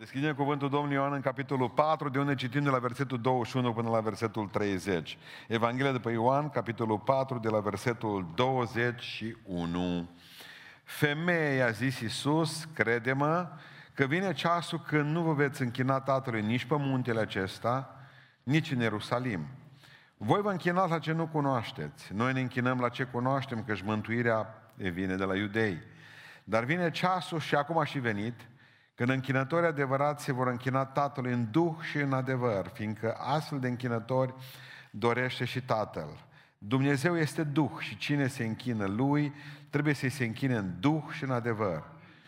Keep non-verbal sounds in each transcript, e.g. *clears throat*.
Deschidem cuvântul Domnului Ioan în capitolul 4, de unde citim de la versetul 21 până la versetul 30. Evanghelia după Ioan, capitolul 4, de la versetul 21. Femeia, a zis Iisus, crede-mă, că vine ceasul când nu vă veți închina Tatălui nici pe muntele acesta, nici în Ierusalim. Voi vă închinați la ce nu cunoașteți. Noi ne închinăm la ce cunoaștem, că mântuirea vine de la iudei. Dar vine ceasul și acum a și venit, când închinătorii adevărați se vor închina Tatălui în Duh și în adevăr, fiindcă astfel de închinători dorește și Tatăl. Dumnezeu este Duh și cine se închină Lui trebuie să-i se închine în Duh și în adevăr.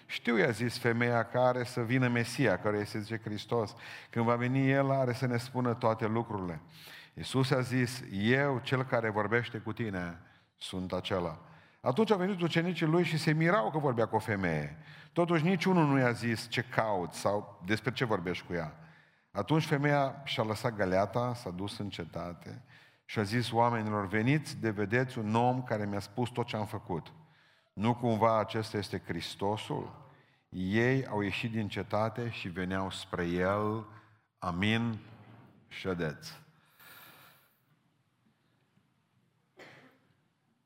Știu, i-a zis femeia care să vină Mesia, care este zice Hristos. Când va veni El, are să ne spună toate lucrurile. Iisus a zis, eu, cel care vorbește cu tine, sunt acela. Atunci au venit ucenicii lui și se mirau că vorbea cu o femeie. Totuși niciunul nu i-a zis ce caut sau despre ce vorbești cu ea. Atunci femeia și-a lăsat găleata, s-a dus în cetate și a zis oamenilor, veniți de vedeți un om care mi-a spus tot ce am făcut. Nu cumva acesta este Hristosul? Ei au ieșit din cetate și veneau spre el. Amin. Ședeți.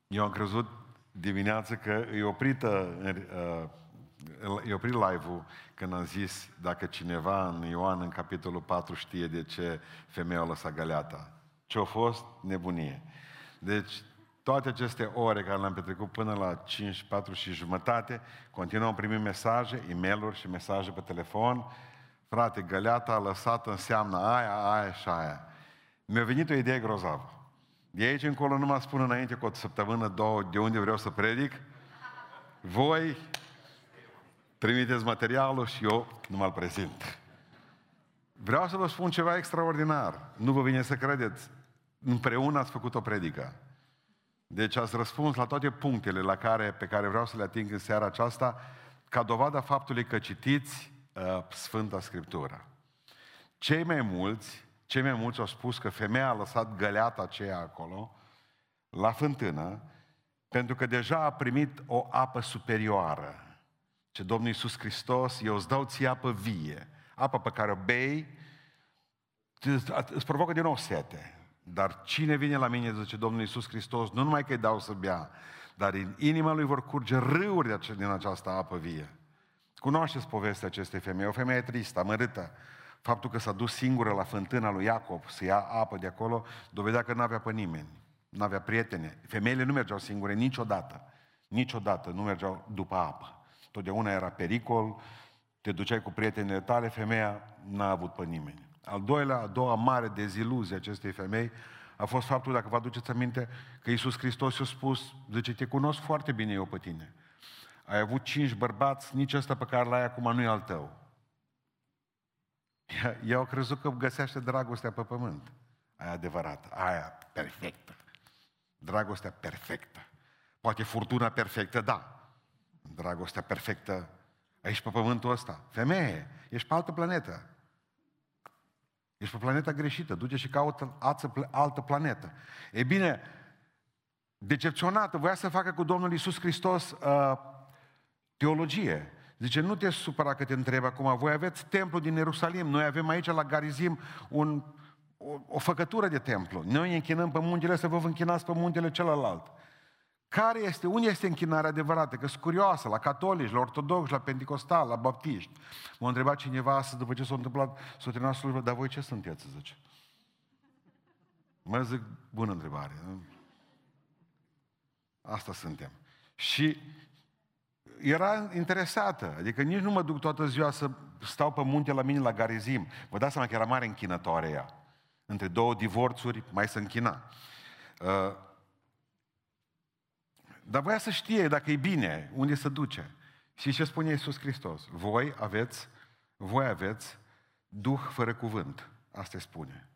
Eu am crezut dimineață că e oprită, uh, e oprit live-ul când am zis dacă cineva în Ioan, în capitolul 4, știe de ce femeia a lăsat găleata. Ce a fost? Nebunie. Deci, toate aceste ore care le-am petrecut până la 5, 4 și jumătate, continuăm primim mesaje, e mail și mesaje pe telefon. Frate, găleata lăsată înseamnă aia, aia și aia. Mi-a venit o idee grozavă. De aici încolo nu mă spun înainte cu o săptămână, două, de unde vreau să predic. Voi trimiteți materialul și eu nu mă-l prezint. Vreau să vă spun ceva extraordinar. Nu vă vine să credeți. Împreună ați făcut o predică. Deci ați răspuns la toate punctele la care, pe care vreau să le ating în seara aceasta, ca dovada faptului că citiți uh, Sfânta Scriptură. Cei mai mulți cei mai mulți au spus că femeia a lăsat găleata aceea acolo, la fântână, pentru că deja a primit o apă superioară. Ce Domnul Iisus Hristos, eu îți dau ție apă vie, apă pe care o bei, îți provocă din nou sete. Dar cine vine la mine, zice Domnul Iisus Hristos, nu numai că îi dau să bea, dar în inima lui vor curge râuri din această apă vie. Cunoașteți povestea acestei femei, o femeie tristă, amărâtă, Faptul că s-a dus singură la fântâna lui Iacob să ia apă de acolo, dovedea că nu avea pe nimeni. Nu avea prietene. Femeile nu mergeau singure niciodată. Niciodată nu mergeau după apă. Totdeauna era pericol, te duceai cu prietenele tale, femeia n-a avut pe nimeni. Al doilea, a doua mare deziluzie acestei femei a fost faptul, dacă vă aduceți aminte, că Iisus Hristos i-a spus, zice, te cunosc foarte bine eu pe tine. Ai avut cinci bărbați, nici ăsta pe care l-ai acum nu e al tău. Eu au crezut că găsește dragostea pe pământ. Aia adevărată, aia perfectă. Dragostea perfectă. Poate furtuna perfectă, da. Dragostea perfectă aici pe pământul ăsta. Femeie, ești pe altă planetă. Ești pe planeta greșită. Duce și caută altă planetă. E bine, decepționată, voia să facă cu Domnul Isus Hristos uh, teologie. Zice, nu te supăra că te întreb acum, voi aveți templu din Ierusalim, noi avem aici la Garizim un, o, o făcătură de templu. Noi închinăm pe muntele să vă închinați pe muntele celălalt. Care este, unde este închinarea adevărată? Că sunt curioasă, la catolici, la ortodoxi, la pentecostal, la baptiști. M-a întrebat cineva astăzi, după ce s-a întâmplat, s-a terminat slujba, dar voi ce sunteți, zice? Mă zic, bună întrebare. Asta suntem. Și era interesată, adică nici nu mă duc toată ziua să stau pe munte la mine la Garizim. Vă dați seama că era mare închinătoare ea. Între două divorțuri mai să închina. Uh, dar voia să știe dacă e bine, unde se duce. Și ce spune Iisus Hristos? Voi aveți, voi aveți Duh fără cuvânt. Asta spune.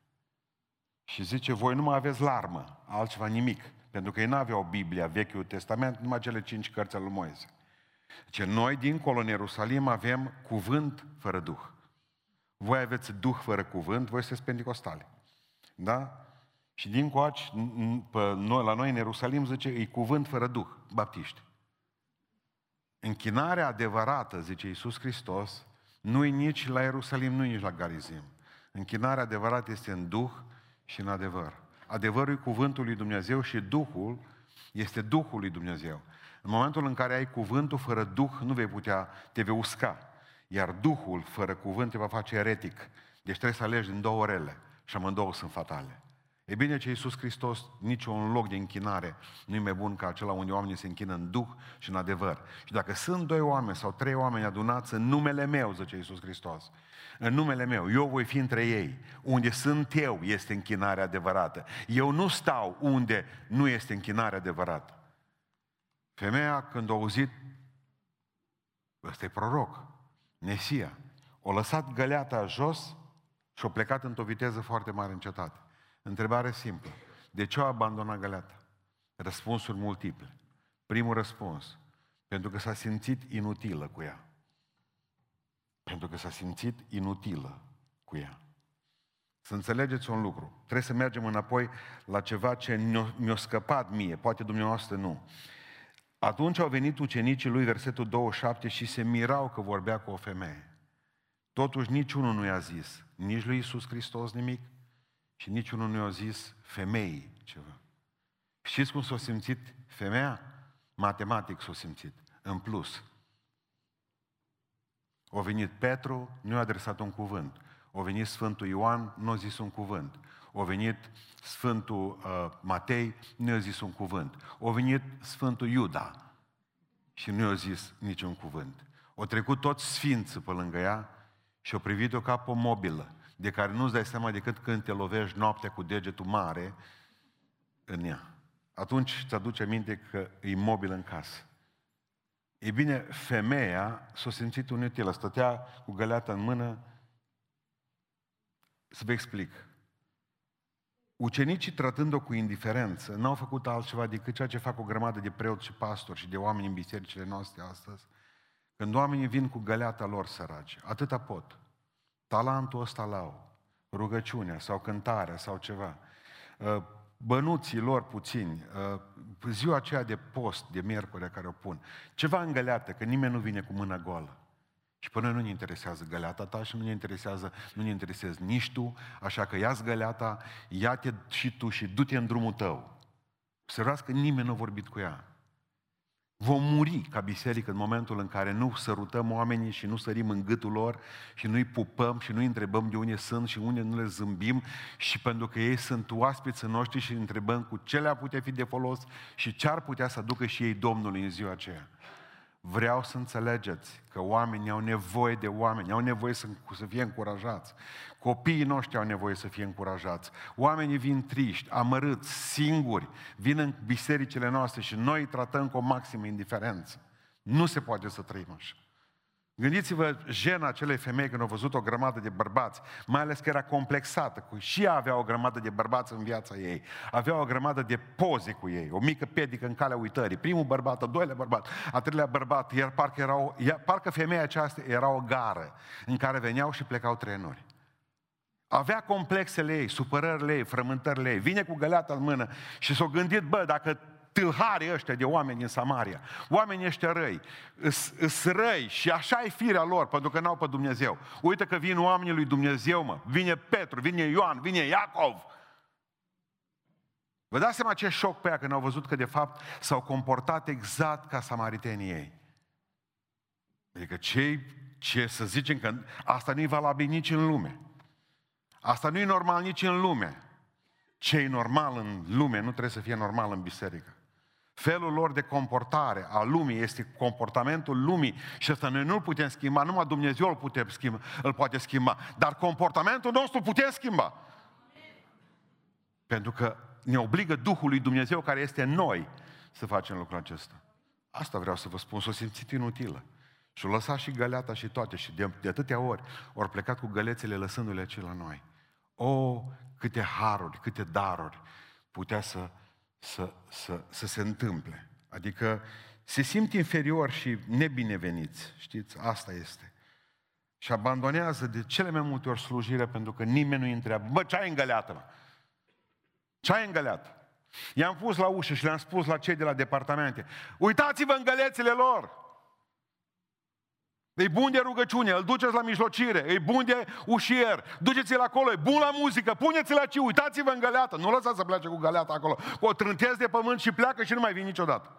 Și zice, voi nu mai aveți larmă, altceva nimic. Pentru că ei nu aveau Biblia, Vechiul Testament, numai cele cinci cărți ale lui Moise. Ce noi dincolo în Ierusalim avem cuvânt fără Duh. Voi aveți Duh fără cuvânt, voi sunteți pentecostali. Da? Și din coaci, noi, la noi în Ierusalim zice, e cuvânt fără Duh, baptiști. Închinarea adevărată, zice Iisus Hristos, Nu-i nici la Ierusalim, nu nici la Garizim. Închinarea adevărată este în Duh și în adevăr. Adevărul e cuvântul lui Dumnezeu și Duhul este Duhul lui Dumnezeu. În momentul în care ai cuvântul fără Duh, nu vei putea, te vei usca. Iar Duhul fără cuvânt te va face eretic. Deci trebuie să alegi din două orele și amândouă sunt fatale. E bine ce Iisus Hristos, niciun loc de închinare nu e mai bun ca acela unde oamenii se închină în Duh și în adevăr. Și dacă sunt doi oameni sau trei oameni adunați în numele meu, zice Iisus Hristos, în numele meu, eu voi fi între ei. Unde sunt eu este închinarea adevărată. Eu nu stau unde nu este închinarea adevărată. Femeia, când a auzit, ăsta e proroc, Mesia, o lăsat găleata jos și a plecat într-o viteză foarte mare în cetate. Întrebare simplă. De ce a abandonat găleata? Răspunsuri multiple. Primul răspuns. Pentru că s-a simțit inutilă cu ea. Pentru că s-a simțit inutilă cu ea. Să înțelegeți un lucru. Trebuie să mergem înapoi la ceva ce mi-a scăpat mie, poate dumneavoastră nu. Atunci au venit ucenicii lui, versetul 27, și se mirau că vorbea cu o femeie. Totuși niciunul nu i-a zis, nici lui Iisus Hristos nimic, și niciunul nu i-a zis femeii ceva. Știți cum s-a simțit femeia? Matematic s-a simțit. În plus. O venit Petru, nu i-a adresat un cuvânt. O venit Sfântul Ioan, nu a zis un cuvânt. O venit Sfântul uh, Matei, nu i-a zis un cuvânt. O venit Sfântul Iuda și nu i-a zis niciun cuvânt. O trecut toți sfinții pe lângă ea și o privit-o ca pe o mobilă de care nu-ți dai seama decât când te lovești noaptea cu degetul mare în ea. Atunci îți aduce aminte că e imobil în casă. E bine, femeia s-a simțit inutilă, stătea cu găleata în mână. Să vă explic. Ucenicii, tratând-o cu indiferență, n-au făcut altceva decât ceea ce fac o grămadă de preoți și pastori și de oameni în bisericile noastre astăzi. Când oamenii vin cu găleata lor săraci, atâta pot talentul ăsta l-au, rugăciunea sau cântarea sau ceva, uh, bănuții lor puțini, uh, ziua aceea de post, de miercuri care o pun, ceva îngăleată, că nimeni nu vine cu mâna goală. Și până nu ne interesează găleata ta și nu ne interesează, nu ne interesează nici tu, așa că ia-ți găleata, ia-te și tu și du-te în drumul tău. Observați că nimeni nu a vorbit cu ea. Vom muri ca biserică în momentul în care nu sărutăm oamenii și nu sărim în gâtul lor și nu-i pupăm și nu-i întrebăm de unde sunt și unde nu le zâmbim și pentru că ei sunt oaspeți noștri și întrebăm cu ce le-ar putea fi de folos și ce ar putea să aducă și ei Domnului în ziua aceea. Vreau să înțelegeți că oamenii au nevoie de oameni, au nevoie să, să fie încurajați. Copiii noștri au nevoie să fie încurajați. Oamenii vin triști, amărâți, singuri, vin în bisericile noastre și noi îi tratăm cu o maximă indiferență. Nu se poate să trăim așa. Gândiți-vă jena acelei femei când au văzut o grămadă de bărbați, mai ales că era complexată, cu și ea avea o grămadă de bărbați în viața ei, avea o grămadă de poze cu ei, o mică pedică în calea uitării, primul bărbat, al doilea bărbat, a treilea bărbat, iar parcă, era o, iar parcă femeia aceasta era o gară în care veneau și plecau trenuri. Avea complexele ei, supărările ei, frământările ei, vine cu găleata în mână și s-a gândit, bă, dacă tâlharii ăștia de oameni din Samaria. Oamenii ăștia răi, îs răi și așa e firea lor, pentru că n-au pe Dumnezeu. Uite că vin oamenii lui Dumnezeu, mă. Vine Petru, vine Ioan, vine Iacov. Vă dați seama ce șoc pe ea când au văzut că de fapt s-au comportat exact ca samaritenii ei. Adică cei, ce să zicem că asta nu e valabil nici în lume. Asta nu e normal nici în lume. Ce e normal în lume nu trebuie să fie normal în biserică. Felul lor de comportare a lumii este comportamentul lumii și asta noi nu-l putem schimba, numai Dumnezeu îl, putem schimba, îl poate schimba. Dar comportamentul nostru putem schimba. Pentru că ne obligă Duhul lui Dumnezeu care este în noi să facem lucrul acesta. Asta vreau să vă spun, s-o simțit inutilă. Și-o lăsat și găleata și toate și de, de atâtea ori ori plecat cu gălețele lăsându-le acela la noi. O, câte haruri, câte daruri putea să să, să, să se întâmple. Adică se simt inferior și nebineveniți, știți? Asta este. Și abandonează de cele mai multe ori slujire pentru că nimeni nu-i întreabă, bă, ce ai îngăleată, mă? Ce ai îngăleată? I-am pus la ușă și le-am spus la cei de la departamente, uitați-vă în gălețile lor! E bun de rugăciune, îl duceți la mijlocire, e bun de ușier, duceți-l acolo, e bun la muzică, puneți-l la ci, uitați-vă în găleată, nu lăsați să plece cu găleata acolo, o trântezi de pământ și pleacă și nu mai vine niciodată.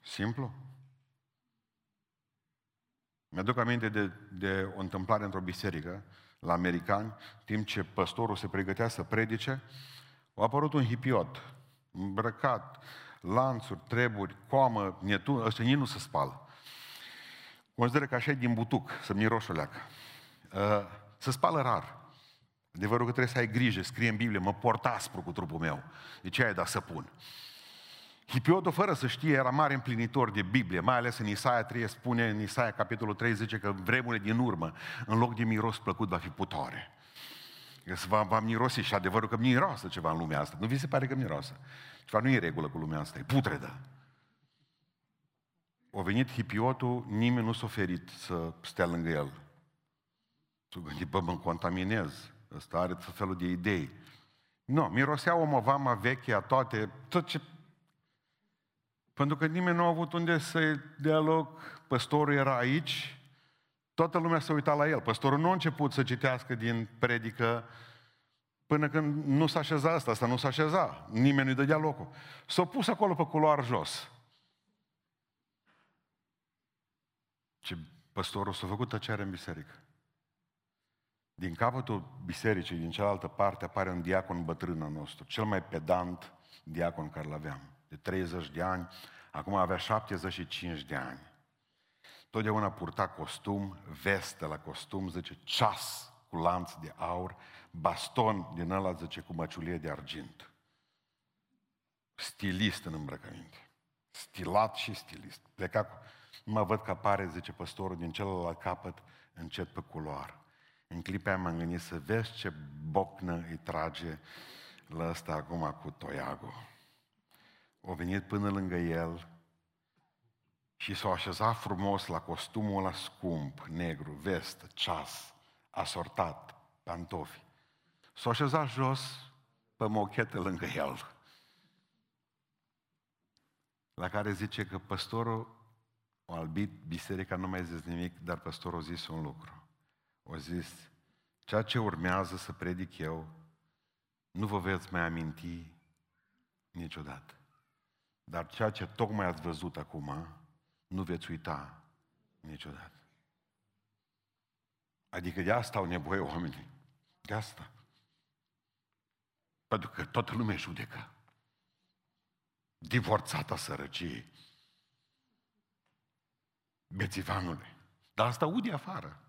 Simplu. Mi-aduc aminte de, de o întâmplare într-o biserică, la americani, timp ce păstorul se pregătea să predice, a apărut un hipiot, îmbrăcat, lanțuri, treburi, coamă, netun, ăștia nici nu se spală. Consideră că așa e din butuc, să miroșă leacă. Uh, se spală rar. Adevărul că trebuie să ai grijă, scrie în Biblie, mă port aspru cu trupul meu. De ce ai dat să pun? Hipiotul, fără să știe, era mare împlinitor de Biblie, mai ales în Isaia 3, spune în Isaia capitolul 30 că vremurile din urmă, în loc de miros plăcut, va fi putoare. Că se va, va mirosi și adevărul că miroasă ceva în lumea asta. Nu vi se pare că miroasă? Ceva nu e regulă cu lumea asta, e putredă. O venit hipiotul, nimeni nu s-a oferit să stea lângă el. S-a gândit, bă, mă contaminez. Ăsta are tot felul de idei. Nu, mirosea o movama veche a toate, tot ce pentru că nimeni nu a avut unde să dea loc, păstorul era aici, toată lumea s-a uitat la el. Păstorul nu a început să citească din predică până când nu s-a așezat asta, asta nu s-a așezat. Nimeni nu-i dădea locul. S-a pus acolo pe culoar jos. Ce păstorul s-a făcut tăcere în biserică. Din capătul bisericii, din cealaltă parte, apare un diacon bătrân al nostru, cel mai pedant diacon care l-aveam de 30 de ani, acum avea 75 de ani. Totdeauna purta costum, vestă la costum, zice, ceas cu lanț de aur, baston din ăla, zice, cu măciulie de argint. Stilist în îmbrăcăminte. Stilat și stilist. Pleca cu... Nu mă văd că apare, zice păstorul, din celălalt capăt, încet pe culoar. În clipa m-am gândit să vezi ce bocnă îi trage la ăsta acum cu toiagul au venit până lângă el și s-au așezat frumos la costumul ăla scump, negru, vestă, ceas, asortat, pantofi. S-au așezat jos pe mochetă lângă el. La care zice că păstorul a albit biserica, nu mai zis nimic, dar păstorul a zis un lucru. A zis, ceea ce urmează să predic eu, nu vă veți mai aminti niciodată. Dar ceea ce tocmai ați văzut acum, nu veți uita niciodată. Adică de asta au nevoie oamenii. De asta. Pentru că toată lumea judecă. Divorțata sărăciei. Bețivanule. Dar asta aude afară.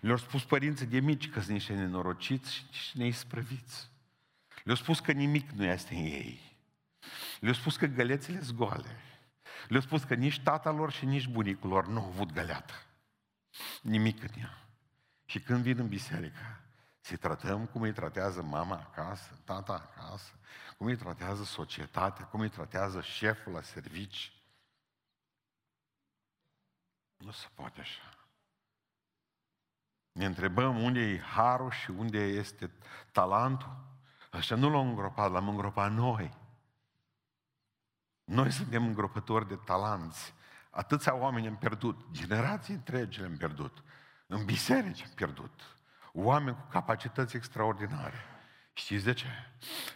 Le-au spus părinții de mici că sunt niște nenorociți și niște neisprăviți. Le-au spus că nimic nu este în ei. Le-au spus că gălețele sunt goale. Le-au spus că nici tata lor și nici bunicul lor nu au avut găleată. Nimic în ea. Și când vin în biserică, să tratăm cum îi tratează mama acasă, tata acasă, cum îi tratează societatea, cum îi tratează șeful la servici. Nu se poate așa. Ne întrebăm unde e harul și unde este talentul. Așa nu l-am îngropat, l-am îngropat noi. Noi suntem îngropători de talanți. Atâția oameni am pierdut, generații întregi le-am pierdut. În biserici am pierdut. Oameni cu capacități extraordinare. Știți de ce?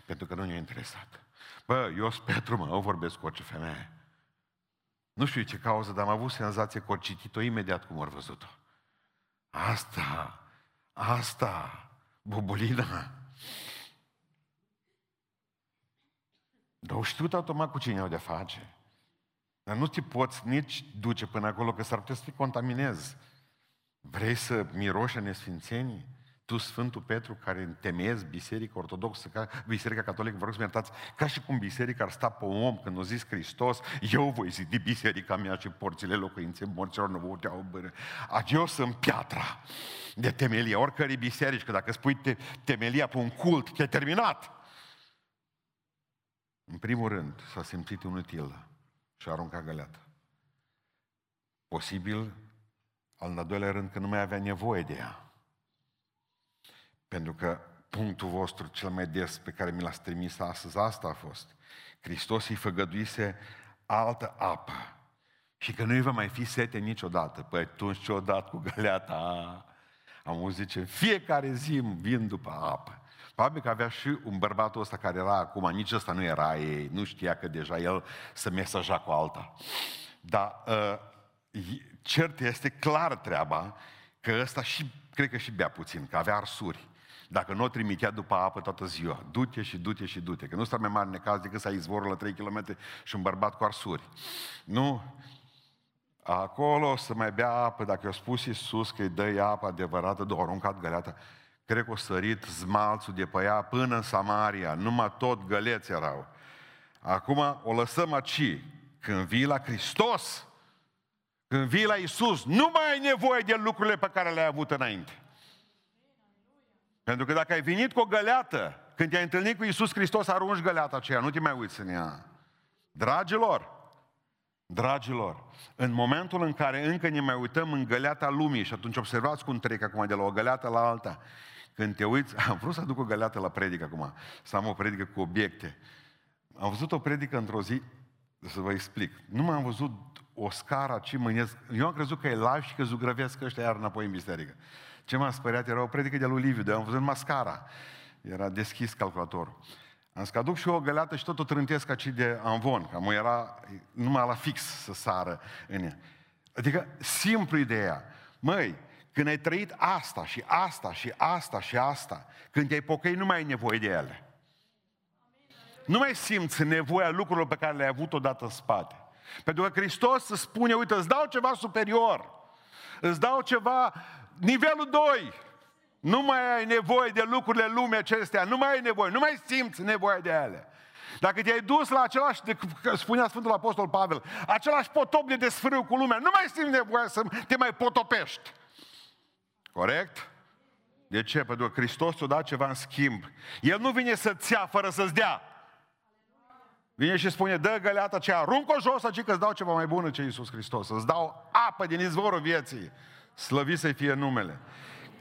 Pentru că nu ne-a interesat. Bă, eu sunt Petru, mă, nu vorbesc cu orice femeie. Nu știu ce cauză, dar am avut senzație că o citit-o imediat cum au văzut-o. Asta, asta, bubulina, Dar au știut automat cu cine au de face. Dar nu te poți nici duce până acolo, că s-ar putea să te contaminezi. Vrei să miroși nesfințenii? Tu, Sfântul Petru, care întemeiezi Biserica Ortodoxă, ca, Biserica Catolică, vă rog să iertați, ca și cum Biserica ar sta pe un om când a zis Hristos, eu voi zidi Biserica mea și porțile locuinței morților nu vă puteau bără. Agios în piatra de temelie, oricărei biserici, că dacă spui te, temelia pe un cult, te-ai terminat. În primul rând, s-a simțit inutil și a aruncat găleată. Posibil, al doilea rând, că nu mai avea nevoie de ea. Pentru că punctul vostru cel mai des pe care mi l-ați trimis astăzi, asta a fost. Hristos îi făgăduise altă apă Și că nu-i va mai fi sete niciodată. Păi atunci ce-o dat cu găleata? Am auzit zice, fiecare zi vin după apă. Probabil că avea și un bărbatul ăsta care era acum, nici ăsta nu era ei, nu știa că deja el se mesaja cu alta. Dar uh, cert este clar treaba că ăsta și, cred că și bea puțin, că avea arsuri. Dacă nu o trimitea după apă toată ziua, du-te și du-te și du-te, că nu stă mai mare necaz decât să ai izvorul la 3 km și un bărbat cu arsuri. Nu? Acolo să mai bea apă, dacă i-a spus Iisus că îi dă apă adevărată, doar aruncat găleata, cred că o sărit zmalțul de pe ea până în Samaria, numai tot găleți erau. Acum o lăsăm aici. Când vii la Hristos, când vii la Isus, nu mai ai nevoie de lucrurile pe care le-ai avut înainte. Pentru că dacă ai venit cu o găleată, când te-ai întâlnit cu Isus Hristos, arunci găleata aceea, nu te mai uiți în ea. Dragilor, dragilor, în momentul în care încă ne mai uităm în găleata lumii, și atunci observați cum trec acum de la o găleată la alta, când te uiți, *laughs* am vrut să aduc o găleată la predică acum, să am o predică cu obiecte. Am văzut o predică într-o zi, să vă explic. Nu m-am văzut o scară ci mânesc. Eu am crezut că e live și că zugrăvesc ăștia iar înapoi în biserică. Ce m-a speriat era o predică de lui Liviu, de am văzut mascara. Era deschis calculatorul. Am zis că aduc și eu o găleată și tot o trântesc aici de amvon, că era numai la fix să sară în ea. Adică simplu ideea. Măi, când ai trăit asta și asta și asta și asta, când te-ai pocăit, nu mai ai nevoie de ele. Nu mai simți nevoia lucrurilor pe care le-ai avut odată în spate. Pentru că Hristos îți spune, uite, îți dau ceva superior. Îți dau ceva, nivelul 2. Nu mai ai nevoie de lucrurile lumii acestea, nu mai ai nevoie, nu mai simți nevoia de ele. Dacă te-ai dus la același, de, spunea Sfântul Apostol Pavel, același potop de desfrâu cu lumea, nu mai simți nevoia să te mai potopești. Corect? De ce? Pentru că Hristos ți-a dat ceva în schimb. El nu vine să-ți ia fără să-ți dea. Vine și spune, dă găleata aceea, arunc-o jos aici că îți dau ceva mai bun ce Iisus Hristos. Îți dau apă din izvorul vieții. Slăvit să fie numele.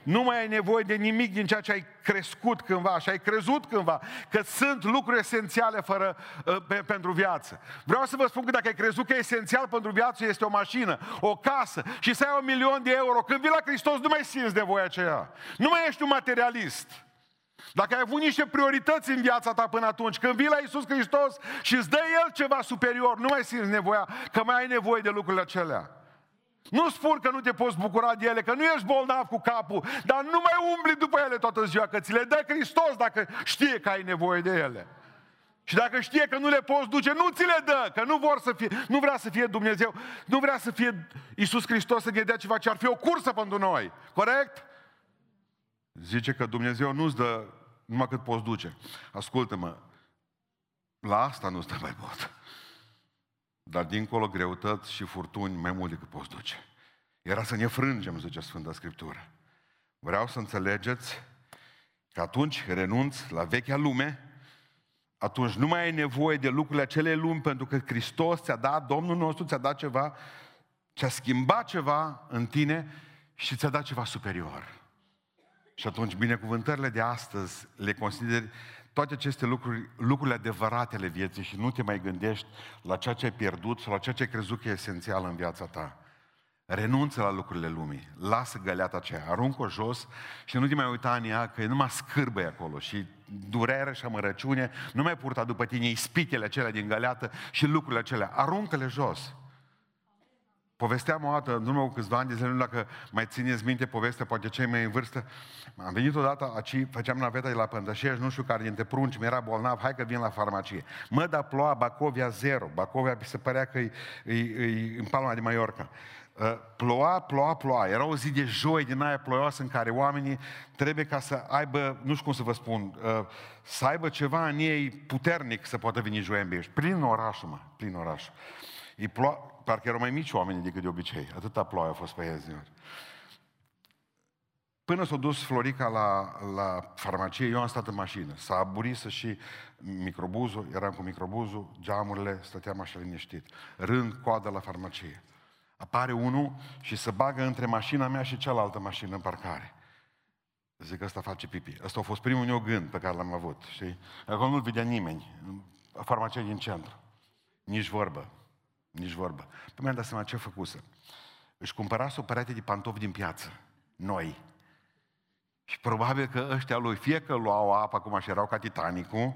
Nu mai ai nevoie de nimic din ceea ce ai crescut cândva și ai crezut cândva, că sunt lucruri esențiale fără, uh, pe, pentru viață. Vreau să vă spun că dacă ai crezut că e esențial pentru viață este o mașină, o casă și să ai un milion de euro, când vii la Hristos nu mai simți nevoia aceea. Nu mai ești un materialist. Dacă ai avut niște priorități în viața ta până atunci, când vii la Isus Hristos și îți dă El ceva superior, nu mai simți nevoia, că mai ai nevoie de lucrurile acelea. Nu spun că nu te poți bucura de ele, că nu ești bolnav cu capul, dar nu mai umbli după ele toată ziua, că ți le dă Hristos dacă știe că ai nevoie de ele. Și dacă știe că nu le poți duce, nu ți le dă, că nu, vor să fie, nu vrea să fie Dumnezeu, nu vrea să fie Isus Hristos să ne dea ceva ce ar fi o cursă pentru noi. Corect? Zice că Dumnezeu nu-ți dă numai cât poți duce. Ascultă-mă, la asta nu stă mai pot. Dar dincolo greutăți și furtuni mai mult decât poți duce. Era să ne frângem, zice Sfânta Scriptură. Vreau să înțelegeți că atunci renunți la vechea lume, atunci nu mai ai nevoie de lucrurile acele lumi, pentru că Hristos ți-a dat, Domnul nostru ți-a dat ceva, ți-a schimbat ceva în tine și ți-a dat ceva superior. Și atunci binecuvântările de astăzi le consideri toate aceste lucruri, lucrurile adevărate ale vieții și nu te mai gândești la ceea ce ai pierdut sau la ceea ce ai crezut că e esențial în viața ta. Renunță la lucrurile lumii, lasă găleata aceea, aruncă-o jos și nu te mai uita în ea că e numai scârbă acolo și durere și amărăciune, nu mai purta după tine ispitele acelea din găleată și lucrurile acelea, aruncă-le jos. Povesteam o dată, în urmă cu câțiva ani de zile, nu dacă mai țineți minte povestea, poate cei mai în vârstă. Am venit odată aici, făceam naveta de la Pântășești, nu știu care dintre prunci, mi era bolnav, hai că vin la farmacie. Mă, da ploua Bacovia zero. Bacovia se părea că e, e, e în Palma de Mallorca. Uh, ploua, ploua, ploua. Era o zi de joi din aia ploioasă în care oamenii trebuie ca să aibă, nu știu cum să vă spun, uh, să aibă ceva în ei puternic să poată veni joi în Bești. Plin orașul, mă, plin orașul. E ploua, parcă erau mai mici oameni decât de obicei. Atâta ploaie a fost pe ei ziua. Până s-a dus Florica la, la farmacie, eu am stat în mașină. S-a aburit să și microbuzul, eram cu microbuzul, geamurile, stăteam așa liniștit. Rând, coadă la farmacie. Apare unul și se bagă între mașina mea și cealaltă mașină în parcare. Zic, ăsta face pipi. Ăsta a fost primul meu gând pe care l-am avut. Știi? Acolo nu-l vedea nimeni. Farmacie din centru. Nici vorbă. Nici vorbă. Păi mi-am dat seama ce făcuse. Își cumpărase o perete de pantofi din piață. Noi. Și probabil că ăștia lui, fie că luau apă acum și erau ca Titanicul,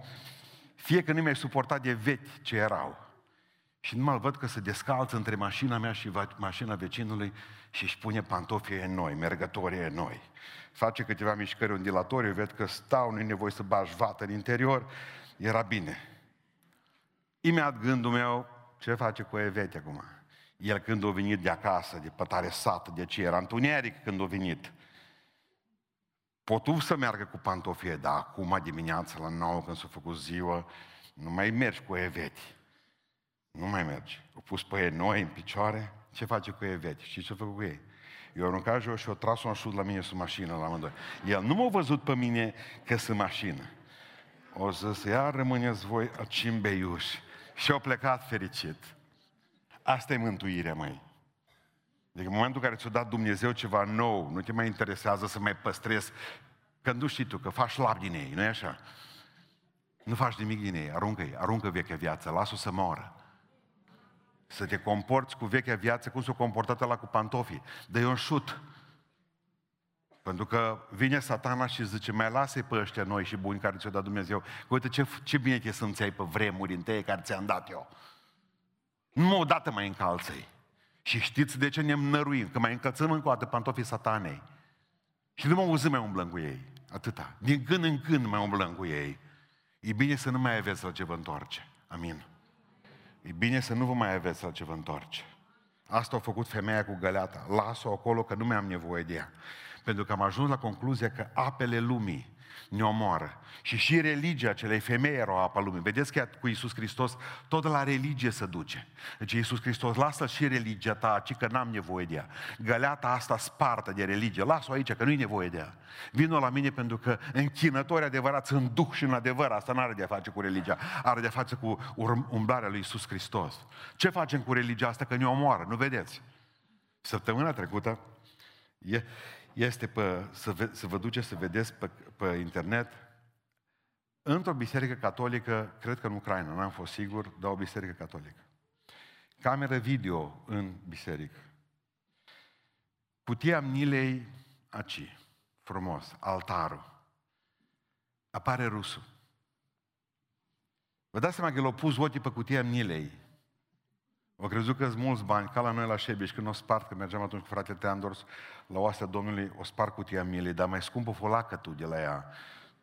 fie că nu mi-ai suportat de vechi ce erau. Și nu mai văd că se descalță între mașina mea și mașina vecinului și își pune pantofii noi, mergătorii noi. Face câteva mișcări ondulatorii, ved că stau, nu-i nevoie să bași vată în interior, era bine. Imediat gândul meu, ce face cu Evete acum? El când a venit de acasă, de pătare sat, de ce era întuneric când a venit. Potu să meargă cu pantofie, dar acum dimineața la 9 când s-a făcut ziua, nu mai mergi cu Evete. Nu mai mergi. Au pus pe ei noi în picioare, ce face cu Evete? Știi ce a făcut cu ei? Eu aruncat jos și o tras un șut la mine sub mașină, la amândoi. El nu m-a văzut pe mine că sunt mașină. O zis, ia rămâneți voi cimbeiuși. Și au plecat fericit. Asta e mântuirea, mai. Deci în momentul în care ți-a dat Dumnezeu ceva nou, nu te mai interesează să mai păstrezi, că nu știi tu, că faci lap din ei, nu e așa? Nu faci nimic din ei, aruncă-i, aruncă vechea viață, lasă-o să moară. Să te comporți cu vechea viață cum s-a comportat la cu pantofii. Dă-i un șut. Pentru că vine satana și zice, mai lasă pe ăștia noi și buni care ți-o dat Dumnezeu. Că uite ce, ce bine e să-mi ți pe vremuri întâi care ți-am dat eu. Nu o dată mai încalță Și știți de ce ne năruim? Că mai încălțăm încă o dată pantofii satanei. Și nu mă auzim mai umblăm cu ei. Atâta. Din când în când mai umblăm cu ei. E bine să nu mai aveți la ce vă întoarce. Amin. E bine să nu vă mai aveți la ce vă întoarce. Asta a făcut femeia cu găleata. Las-o acolo că nu mai am nevoie de ea. Pentru că am ajuns la concluzia că apele lumii ne omoară. Și și religia acelei femei era o apă lumii. Vedeți că cu Iisus Hristos tot la religie se duce. Deci Iisus Hristos, lasă și religia ta, ci că n-am nevoie de ea. Găleata asta spartă de religie, lasă-o aici, că nu-i nevoie de ea. Vino la mine pentru că închinători adevărați în duh și în adevăr, asta nu are de a face cu religia, are de a face cu umblarea lui Iisus Hristos. Ce facem cu religia asta? Că ne omoară, nu vedeți? Săptămâna trecută, e, este pe, să, ve, să vă duceți să vedeți pe, pe internet într-o biserică catolică, cred că în Ucraina, n-am fost sigur, dar o biserică catolică. Cameră video în biserică. Cutia Nilei aci, frumos, altarul. Apare rusul. Vă dați seama că l-au pus ochii pe cutia Nilei. Au crezut că sunt mulți bani, ca la noi la Șebeș, când o spart, că mergeam atunci cu fratele Teandors la oastea Domnului, o spart cutia milei, dar mai scumpă folacă tu de la ea,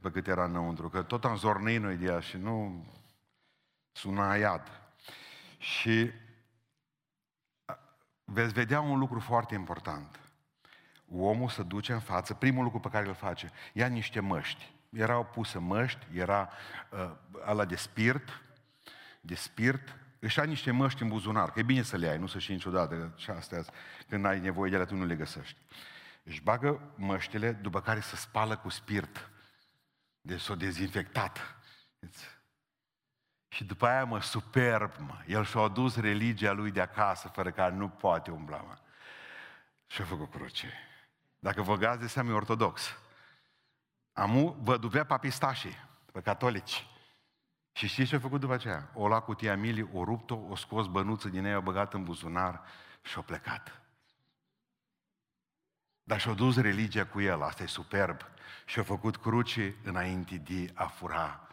pe cât era înăuntru, că tot am zornei noi de ea și nu suna iad. Și veți vedea un lucru foarte important. Omul se duce în față, primul lucru pe care îl face, ia niște măști. Erau puse măști, era uh, ala de spirit, de spirit, își ai niște măști în buzunar, că e bine să le ai, nu să știi niciodată, și astea, când ai nevoie de ele, tu nu le găsești. Își bagă măștile, după care se spală cu spirit. Deci s-o dezinfectat. Și după aia, mă, superb, mă. El și-a adus religia lui de acasă, fără care nu poate umbla, mă. Și-a făcut cruce. Dacă vă gați de seamă, ortodox. Amu văduvea papistașii, pe catolici. Și știți ce a făcut după aceea? O lua cutia milii, o rupt-o, o scos bănuță din ea, o băgat în buzunar și o plecat. Dar și-a dus religia cu el, asta e superb. Și-a făcut cruci înainte de a fura.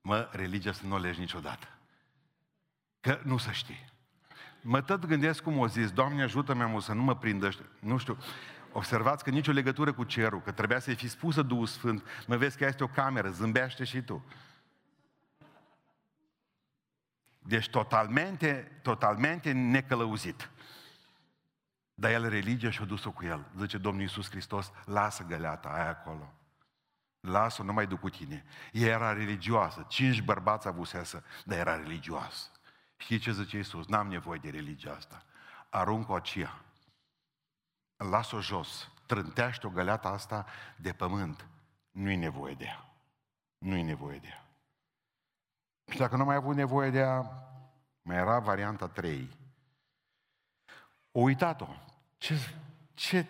Mă, religia să nu o legi niciodată. Că nu să știi. Mă tot gândesc cum o zis, Doamne ajută-mă să nu mă prindă Nu știu, observați că nicio legătură cu cerul, că trebuia să-i fi spusă Duhul Sfânt, mă vezi că este o cameră, zâmbește și tu. Deci totalmente, totalmente necălăuzit. Dar el religia și-a dus-o cu el. Zice Domnul Iisus Hristos, lasă găleata aia acolo. Lasă-o, nu mai duc cu tine. Ea era religioasă. Cinci bărbați avusese, dar era religioasă. Știi ce zice Iisus? N-am nevoie de religia asta. Arunc-o aceea. Las-o jos. Trântește-o găleata asta de pământ. Nu-i nevoie de ea. Nu-i nevoie de ea. Și dacă nu mai avut nevoie de ea, mai era varianta 3. O uitat-o. Ce, ce,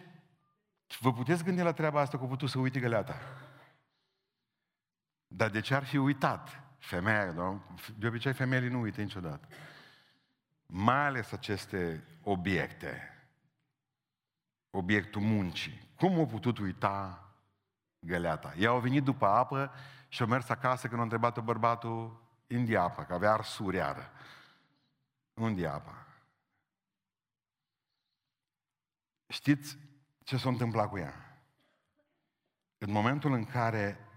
vă puteți gândi la treaba asta cu putut să uite găleata? Dar de ce ar fi uitat? Femeia, de obicei femeile nu uită niciodată. mai ales aceste obiecte, obiectul muncii. Cum a putut uita găleata? Ea a venit după apă și a mers acasă când a întrebat-o bărbatul, unde apa, că avea arsuri iară. Unde apa? Știți ce s-a întâmplat cu ea? În momentul în care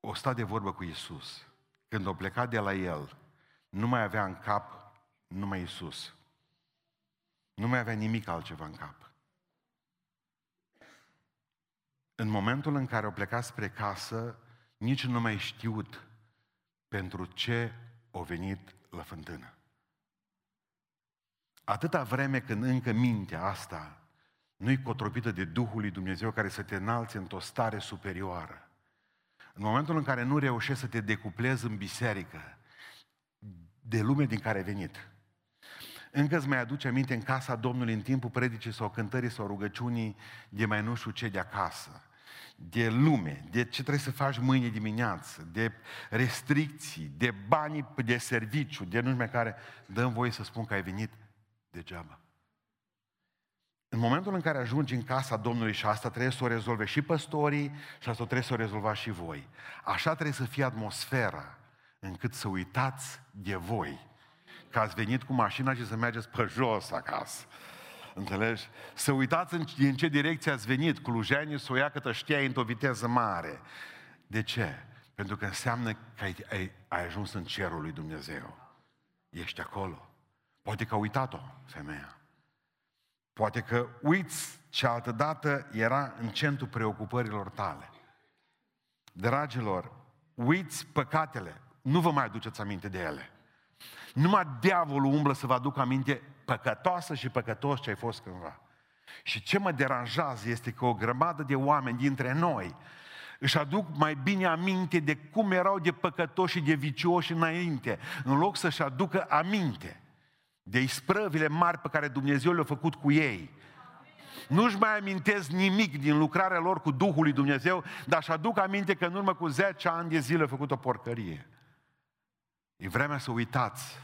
o sta de vorbă cu Isus, când o plecat de la El, nu mai avea în cap numai Isus. Nu mai avea nimic altceva în cap. În momentul în care o plecat spre casă, nici nu mai știut pentru ce o venit la fântână. Atâta vreme când încă mintea asta nu-i cotropită de Duhul lui Dumnezeu care să te înalțe într-o stare superioară. În momentul în care nu reușești să te decuplezi în biserică de lume din care ai venit, încă îți mai aduce aminte în casa Domnului în timpul predicii sau cântării sau rugăciunii de mai nu știu ce de acasă, de lume, de ce trebuie să faci mâine dimineață, de restricții, de bani de serviciu, de nu știu care, dăm voie să spun că ai venit degeaba. În momentul în care ajungi în casa Domnului și asta trebuie să o rezolve și păstorii și asta trebuie să o rezolvați și voi. Așa trebuie să fie atmosfera încât să uitați de voi. Că ați venit cu mașina și să mergeți pe jos acasă. Înțelegi? Să uitați în, în ce direcție ați venit. Clujenii să o ia câtă știai într-o viteză mare. De ce? Pentru că înseamnă că ai, ai, ai ajuns în cerul lui Dumnezeu. Ești acolo. Poate că a uitat-o femeia. Poate că uiți ce altă dată era în centru preocupărilor tale. Dragilor, uiți păcatele, nu vă mai aduceți aminte de ele. Numai diavolul umblă să vă aducă aminte păcătoasă și păcătos ce ai fost cândva. Și ce mă deranjează este că o grămadă de oameni dintre noi își aduc mai bine aminte de cum erau de păcătoși și de vicioși înainte, în loc să-și aducă aminte de isprăvile mari pe care Dumnezeu le-a făcut cu ei. Nu-și mai amintesc nimic din lucrarea lor cu Duhul lui Dumnezeu, dar își aduc aminte că în urmă cu 10 ani de zile a făcut o porcărie. E vremea să uitați.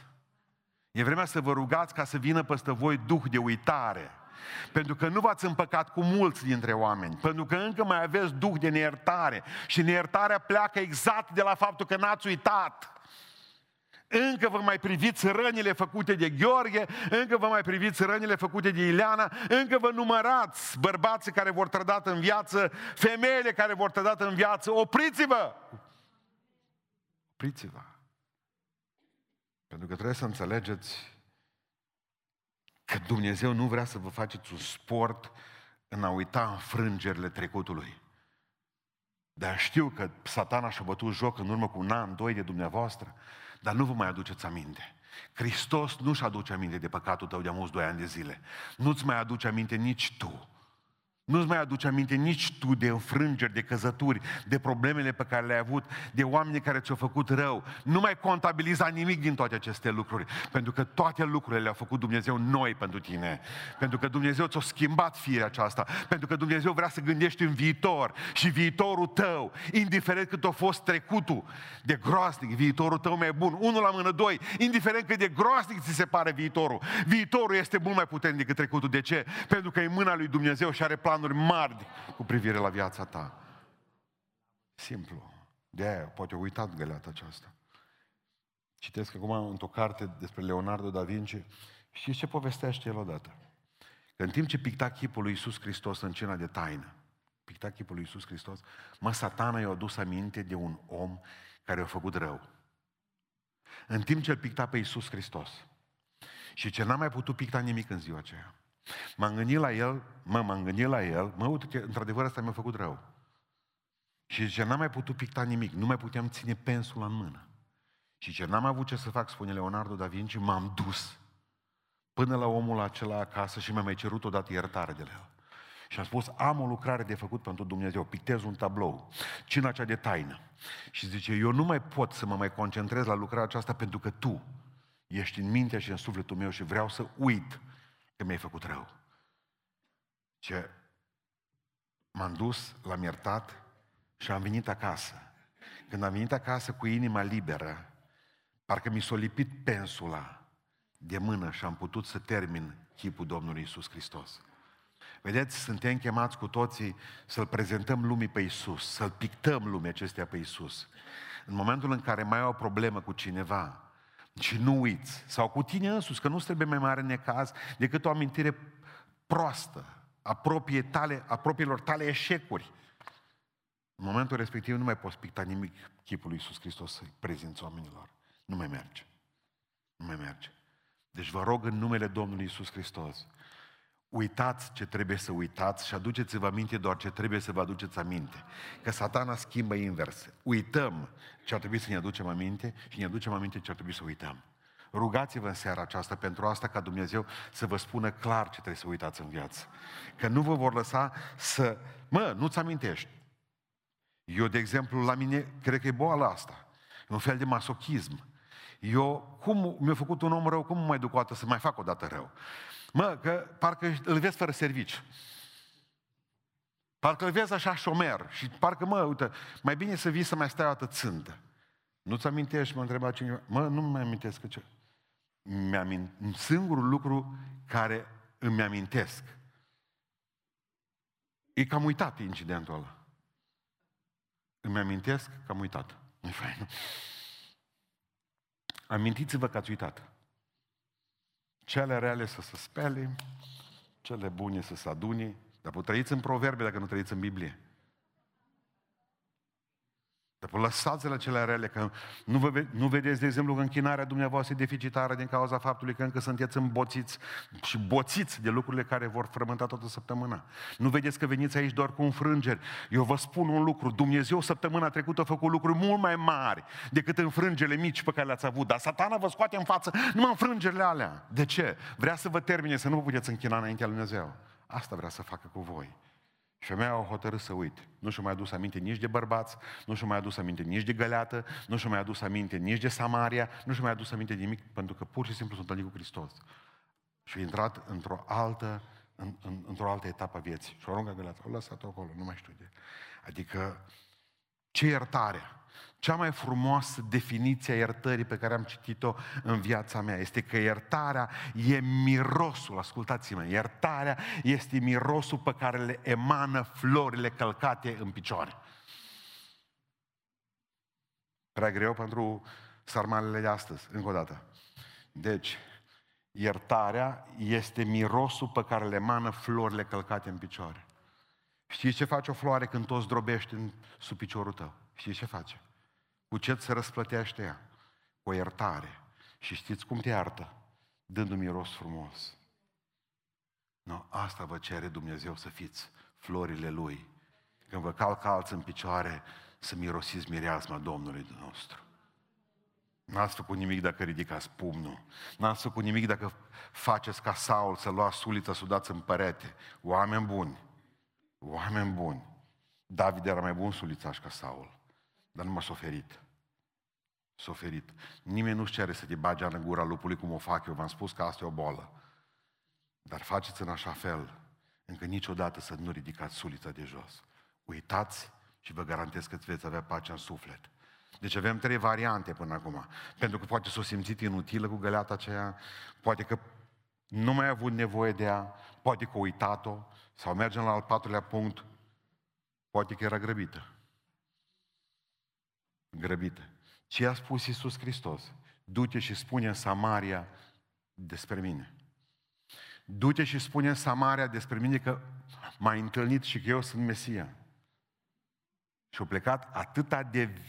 E vremea să vă rugați ca să vină peste voi duh de uitare. Pentru că nu v-ați împăcat cu mulți dintre oameni. Pentru că încă mai aveți duh de neiertare. Și neiertarea pleacă exact de la faptul că n-ați uitat. Încă vă mai priviți rănile făcute de Gheorghe, încă vă mai priviți rănile făcute de Ileana, încă vă numărați bărbații care vor trădat în viață, femeile care vor trădat în viață. Opriți-vă! Opriți-vă! Pentru că trebuie să înțelegeți că Dumnezeu nu vrea să vă faceți un sport în a uita înfrângerile trecutului. Dar știu că satana și-a bătut joc în urmă cu un an, doi de dumneavoastră, dar nu vă mai aduceți aminte. Hristos nu-și aduce aminte de păcatul tău de amus doi ani de zile. Nu-ți mai aduce aminte nici tu. Nu-ți mai aduce aminte nici tu de înfrângeri, de căzături, de problemele pe care le-ai avut, de oameni care ți-au făcut rău. Nu mai contabiliza nimic din toate aceste lucruri, pentru că toate lucrurile le-a făcut Dumnezeu noi pentru tine. Pentru că Dumnezeu ți-a schimbat firea aceasta, pentru că Dumnezeu vrea să gândești în viitor și viitorul tău, indiferent cât a fost trecutul de groaznic, viitorul tău mai bun, unul la mână, doi, indiferent cât de groaznic ți se pare viitorul, viitorul este mult mai puternic decât trecutul. De ce? Pentru că e mâna lui Dumnezeu și are plan planuri mari cu privire la viața ta. Simplu. De aia, poate au uitat găleata aceasta. Citesc acum într-o carte despre Leonardo da Vinci. Știți ce povestește el odată? Că în timp ce picta chipul lui Iisus Hristos în cina de taină, picta chipul lui Iisus Hristos, mă, satana i-a adus aminte de un om care a făcut rău. În timp ce îl picta pe Iisus Hristos. Și ce n-a mai putut picta nimic în ziua aceea. M-am gândit la el, mă, m-am gândit la el, mă, uite că într-adevăr asta mi-a făcut rău. Și zice, n-am mai putut picta nimic, nu mai puteam ține pensul în mână. Și ce n-am avut ce să fac, spune Leonardo da Vinci, m-am dus până la omul acela acasă și mi-a mai cerut odată iertare de la el. Și am spus, am o lucrare de făcut pentru Dumnezeu, pictez un tablou, cina cea de taină. Și zice, eu nu mai pot să mă mai concentrez la lucrarea aceasta pentru că tu ești în mintea și în sufletul meu și vreau să uit că mi-ai făcut rău. Ce m-am dus, l-am iertat și am venit acasă. Când am venit acasă cu inima liberă, parcă mi s-a lipit pensula de mână și am putut să termin chipul Domnului Isus Hristos. Vedeți, suntem chemați cu toții să-L prezentăm lumii pe Isus, să-L pictăm lumea acestea pe Isus. În momentul în care mai ai o problemă cu cineva și nu uiți, sau cu tine însuți, că nu trebuie mai mare necaz decât o amintire proastă a, proprie tale, a propriilor tale eșecuri. În momentul respectiv nu mai poți picta nimic chipul lui Iisus Hristos să-i prezinți oamenilor. Nu mai merge. Nu mai merge. Deci vă rog în numele Domnului Iisus Hristos, uitați ce trebuie să uitați și aduceți-vă aminte doar ce trebuie să vă aduceți aminte. Că satana schimbă invers. Uităm ce ar trebui să ne aducem aminte și ne aducem aminte ce ar trebui să uităm. Rugați-vă în seara aceasta pentru asta ca Dumnezeu să vă spună clar ce trebuie să uitați în viață. Că nu vă vor lăsa să... Mă, nu-ți amintești. Eu, de exemplu, la mine, cred că e boala asta. E un fel de masochism. Eu, cum mi-a făcut un om rău, cum mai duc o dată să mai fac o dată rău? Mă, că parcă îl vezi fără servici. Parcă îl vezi așa șomer și parcă, mă, uite, mai bine să vii să mai stai o dată țântă. Nu-ți amintești, mă întreba cineva, mă, nu mai amintesc că ce... Mi-amint... Singurul lucru care îmi amintesc e că am uitat incidentul ăla. Îmi amintesc că am uitat. Nu-i fain. Amintiți-vă că ați uitat. Cele reale să se spele, cele bune să se adune, dar trăiți în proverbe dacă nu trăiți în Biblie. Dar lăsați-le cele rele, că nu, vă, nu vedeți, de exemplu, că închinarea dumneavoastră e deficitară din cauza faptului că încă sunteți îmboțiți și boțiți de lucrurile care vor frământa toată săptămâna. Nu vedeți că veniți aici doar cu înfrângeri. Eu vă spun un lucru, Dumnezeu săptămâna trecută a făcut lucruri mult mai mari decât înfrângerile mici pe care le-ați avut. Dar satana vă scoate în față numai înfrângerile alea. De ce? Vrea să vă termine, să nu vă puteți închina înaintea lui Dumnezeu. Asta vrea să facă cu voi. Și femeia a hotărât să uite. Nu și-a mai adus aminte nici de bărbați, nu și-a mai adus aminte nici de Găleată, nu și-a mai adus aminte nici de Samaria, nu și-a mai adus aminte de nimic, pentru că pur și simplu sunt întâlnit cu Hristos. Și a intrat într-o altă, în, în, într-o altă etapă a vieții. Și o aruncă Găleată, o lăsat acolo, nu mai știu de. Adică, ce iertare! Cea mai frumoasă definiție a iertării pe care am citit-o în viața mea este că iertarea e mirosul, ascultați-mă, iertarea este mirosul pe care le emană florile călcate în picioare. Prea greu pentru sarmalele de astăzi, încă o dată. Deci, iertarea este mirosul pe care le emană florile călcate în picioare. Știți ce face o floare când toți zdrobești în, sub piciorul tău? Știți ce face? Cu ce se răsplătește ea? Cu o iertare. Și știți cum te iartă? Dându-mi miros frumos. No, asta vă cere Dumnezeu să fiți florile Lui. Când vă calcă alți în picioare, să mirosiți mireasma Domnului nostru. N-ați făcut nimic dacă ridicați pumnul. N-ați făcut nimic dacă faceți ca Saul să luați sulița să o dați în perete. Oameni buni. Oameni buni. David era mai bun sulițaș ca Saul. Dar nu m-a suferit. Suferit. Nimeni nu-și cere să te bagi în gura lupului cum o fac eu. V-am spus că asta e o boală. Dar faceți în așa fel încă niciodată să nu ridicați sulița de jos. Uitați și vă garantez că veți avea pacea în suflet. Deci avem trei variante până acum. Pentru că poate s-o simțit inutilă cu găleata aceea, poate că nu mai a avut nevoie de ea, poate că a uitat-o, sau mergem la al patrulea punct, poate că era grăbită grăbită. Ce a spus Iisus Hristos? Du-te și spune în Samaria despre mine. Du-te și spune în Samaria despre mine că m-a întâlnit și că eu sunt Mesia. Și-a plecat atâta de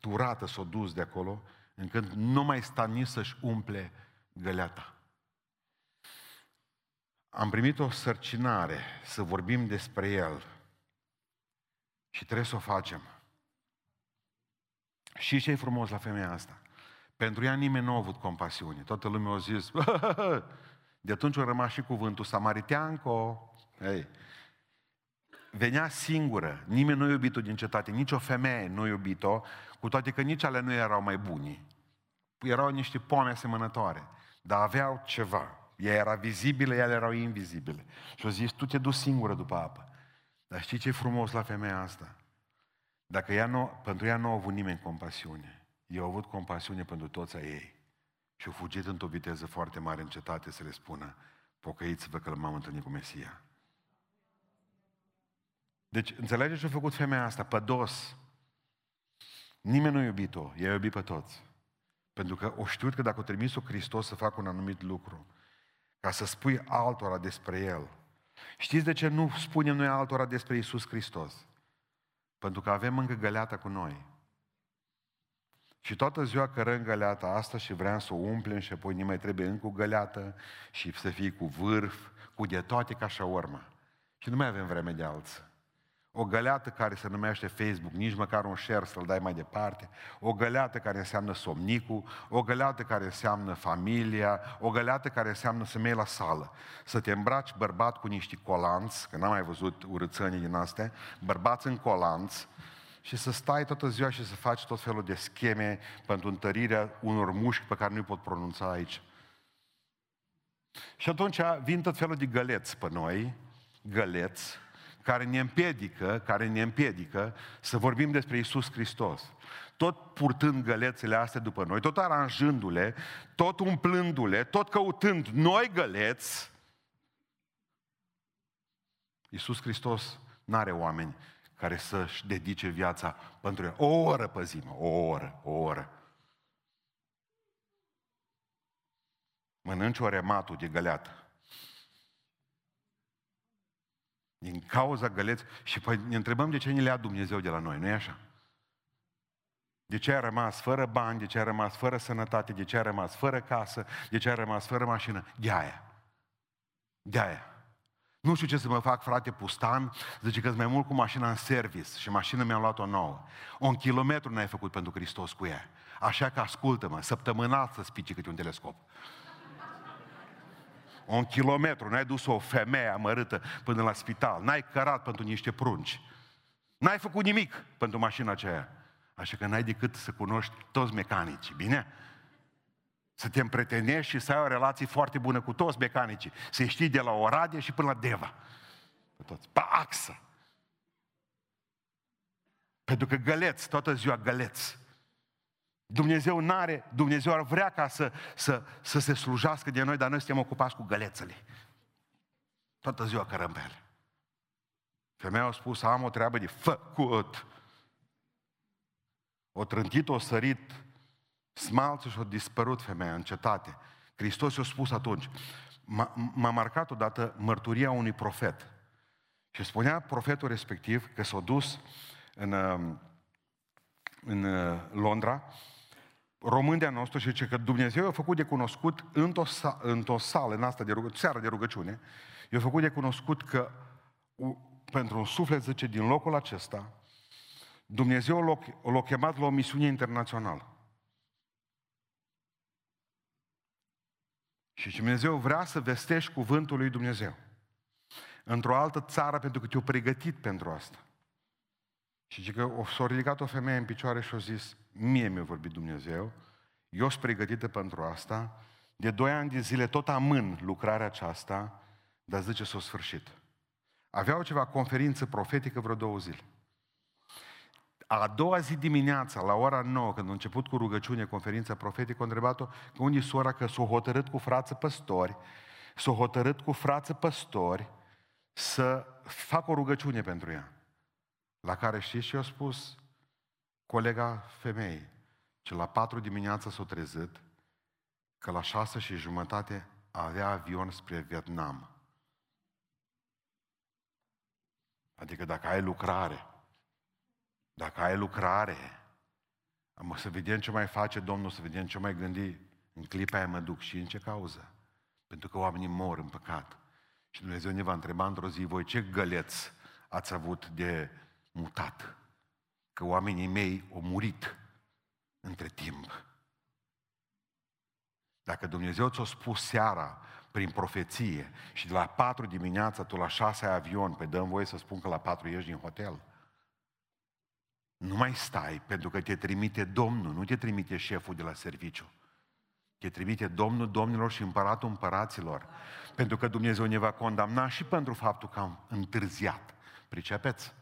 turată s-a dus de acolo, încât nu mai sta nici să-și umple găleata. Am primit o sărcinare să vorbim despre el și trebuie să o facem. Și ce e frumos la femeia asta? Pentru ea nimeni nu a avut compasiune. Toată lumea a zis, de atunci a rămas și cuvântul samariteanco. Ei, venea singură, nimeni nu iubit-o din cetate, nici o femeie nu iubit-o, cu toate că nici ale nu erau mai buni. Erau niște pome asemănătoare, dar aveau ceva. Ea era vizibilă, ele erau invizibile. Și au zis, tu te duci singură după apă. Dar știi ce e frumos la femeia asta? Dacă ea nu, pentru ea nu a avut nimeni compasiune, eu au avut compasiune pentru toți a ei. Și au fugit într-o viteză foarte mare în cetate să le spună, pocăiți-vă că l-am întâlnit cu Mesia. Deci, înțelegeți ce a făcut femeia asta? Pădos. Nimeni nu a iubit-o, ea a iubit pe toți. Pentru că o știut că dacă o trimis-o Hristos să facă un anumit lucru, ca să spui altora despre El. Știți de ce nu spunem noi altora despre Isus Hristos? Pentru că avem încă găleata cu noi. Și toată ziua cărăm găleata asta și vreau să o umplem și apoi nimeni trebuie încă o găleată și să fie cu vârf, cu de toate ca așa urmă. Și nu mai avem vreme de alții o găleată care se numește Facebook, nici măcar un share să-l dai mai departe, o găleată care înseamnă somnicul, o găleată care înseamnă familia, o găleată care înseamnă să mergi la sală, să te îmbraci bărbat cu niște colanți, că n-am mai văzut urățănii din astea, bărbați în colanți, și să stai toată ziua și să faci tot felul de scheme pentru întărirea unor mușchi pe care nu-i pot pronunța aici. Și atunci vin tot felul de găleți pe noi, găleți, care ne împiedică, care ne împiedică să vorbim despre Isus Hristos. Tot purtând gălețele astea după noi, tot aranjându-le, tot umplându-le, tot căutând noi găleți, Iisus Hristos nu are oameni care să-și dedice viața pentru el. O oră pe zi, mă, o oră, o oră. Mănânci o rematul de găleată. Din cauza găleți. Și păi ne întrebăm de ce ne le-a Dumnezeu de la noi, nu e așa? De ce a rămas fără bani, de ce a rămas fără sănătate, de ce a rămas fără casă, de ce a rămas fără mașină? De aia. De aia. Nu știu ce să mă fac, frate, pustan, zice că mai mult cu mașina în service și mașina mi-am luat-o nouă. Un kilometru n-ai făcut pentru Hristos cu ea. Așa că ascultă-mă, săptămânal să spici câte un telescop un kilometru, n-ai dus o femeie amărâtă până la spital, n-ai cărat pentru niște prunci, n-ai făcut nimic pentru mașina aceea. Așa că n-ai decât să cunoști toți mecanicii, bine? Să te împretenești și să ai o relație foarte bună cu toți mecanicii. Să știi de la Oradea și până la Deva. Pe toți. Pe axă. Pentru că găleți, toată ziua găleți. Dumnezeu n-are, Dumnezeu ar vrea ca să, să, să se slujească de noi, dar noi suntem ocupați cu gălețele. Toată ziua cărăm pe ele. Femeia a spus, am o treabă de făcut. O trântit, o sărit smalță și a dispărut femeia în cetate. Hristos i-a spus atunci, m-a marcat odată mărturia unui profet. Și spunea profetul respectiv că s-a dus în, în Londra român de-a nostru și zice că Dumnezeu a făcut de cunoscut într-o, într-o sală în asta de rugăciune, seară de rugăciune, i-a făcut de cunoscut că pentru un suflet, zice, din locul acesta, Dumnezeu l-a, l-a chemat la o misiune internațională. Și Dumnezeu vrea să vestești cuvântul lui Dumnezeu într-o altă țară pentru că te-a pregătit pentru asta. Și zice că s-a ridicat o femeie în picioare și a zis, mie mi-a vorbit Dumnezeu, eu sunt pregătită pentru asta, de doi ani de zile tot amân lucrarea aceasta, dar zice s-a sfârșit. Aveau ceva conferință profetică vreo două zile. A doua zi dimineața, la ora 9, când a început cu rugăciune conferința profetică, a întrebat-o că unde sora că s-a hotărât cu frață păstori, s-a hotărât cu frață păstori să facă o rugăciune pentru ea. La care știți ce a spus colega femeii? Ce la patru dimineața s-a trezit că la șase și jumătate avea avion spre Vietnam. Adică dacă ai lucrare, dacă ai lucrare, am să vedem ce mai face Domnul, să vedem ce mai gândi. În clipa aia mă duc și în ce cauză? Pentru că oamenii mor în păcat. Și Dumnezeu ne va întreba într-o zi, voi ce găleți ați avut de mutat. Că oamenii mei au murit între timp. Dacă Dumnezeu ți-a spus seara prin profeție și de la patru dimineața tu la șase ai avion, pe dăm voie să spun că la patru ieși din hotel. Nu mai stai pentru că te trimite Domnul, nu te trimite șeful de la serviciu. Te trimite Domnul Domnilor și Împăratul Împăraților. Pentru că Dumnezeu ne va condamna și pentru faptul că am întârziat. Pricepeți?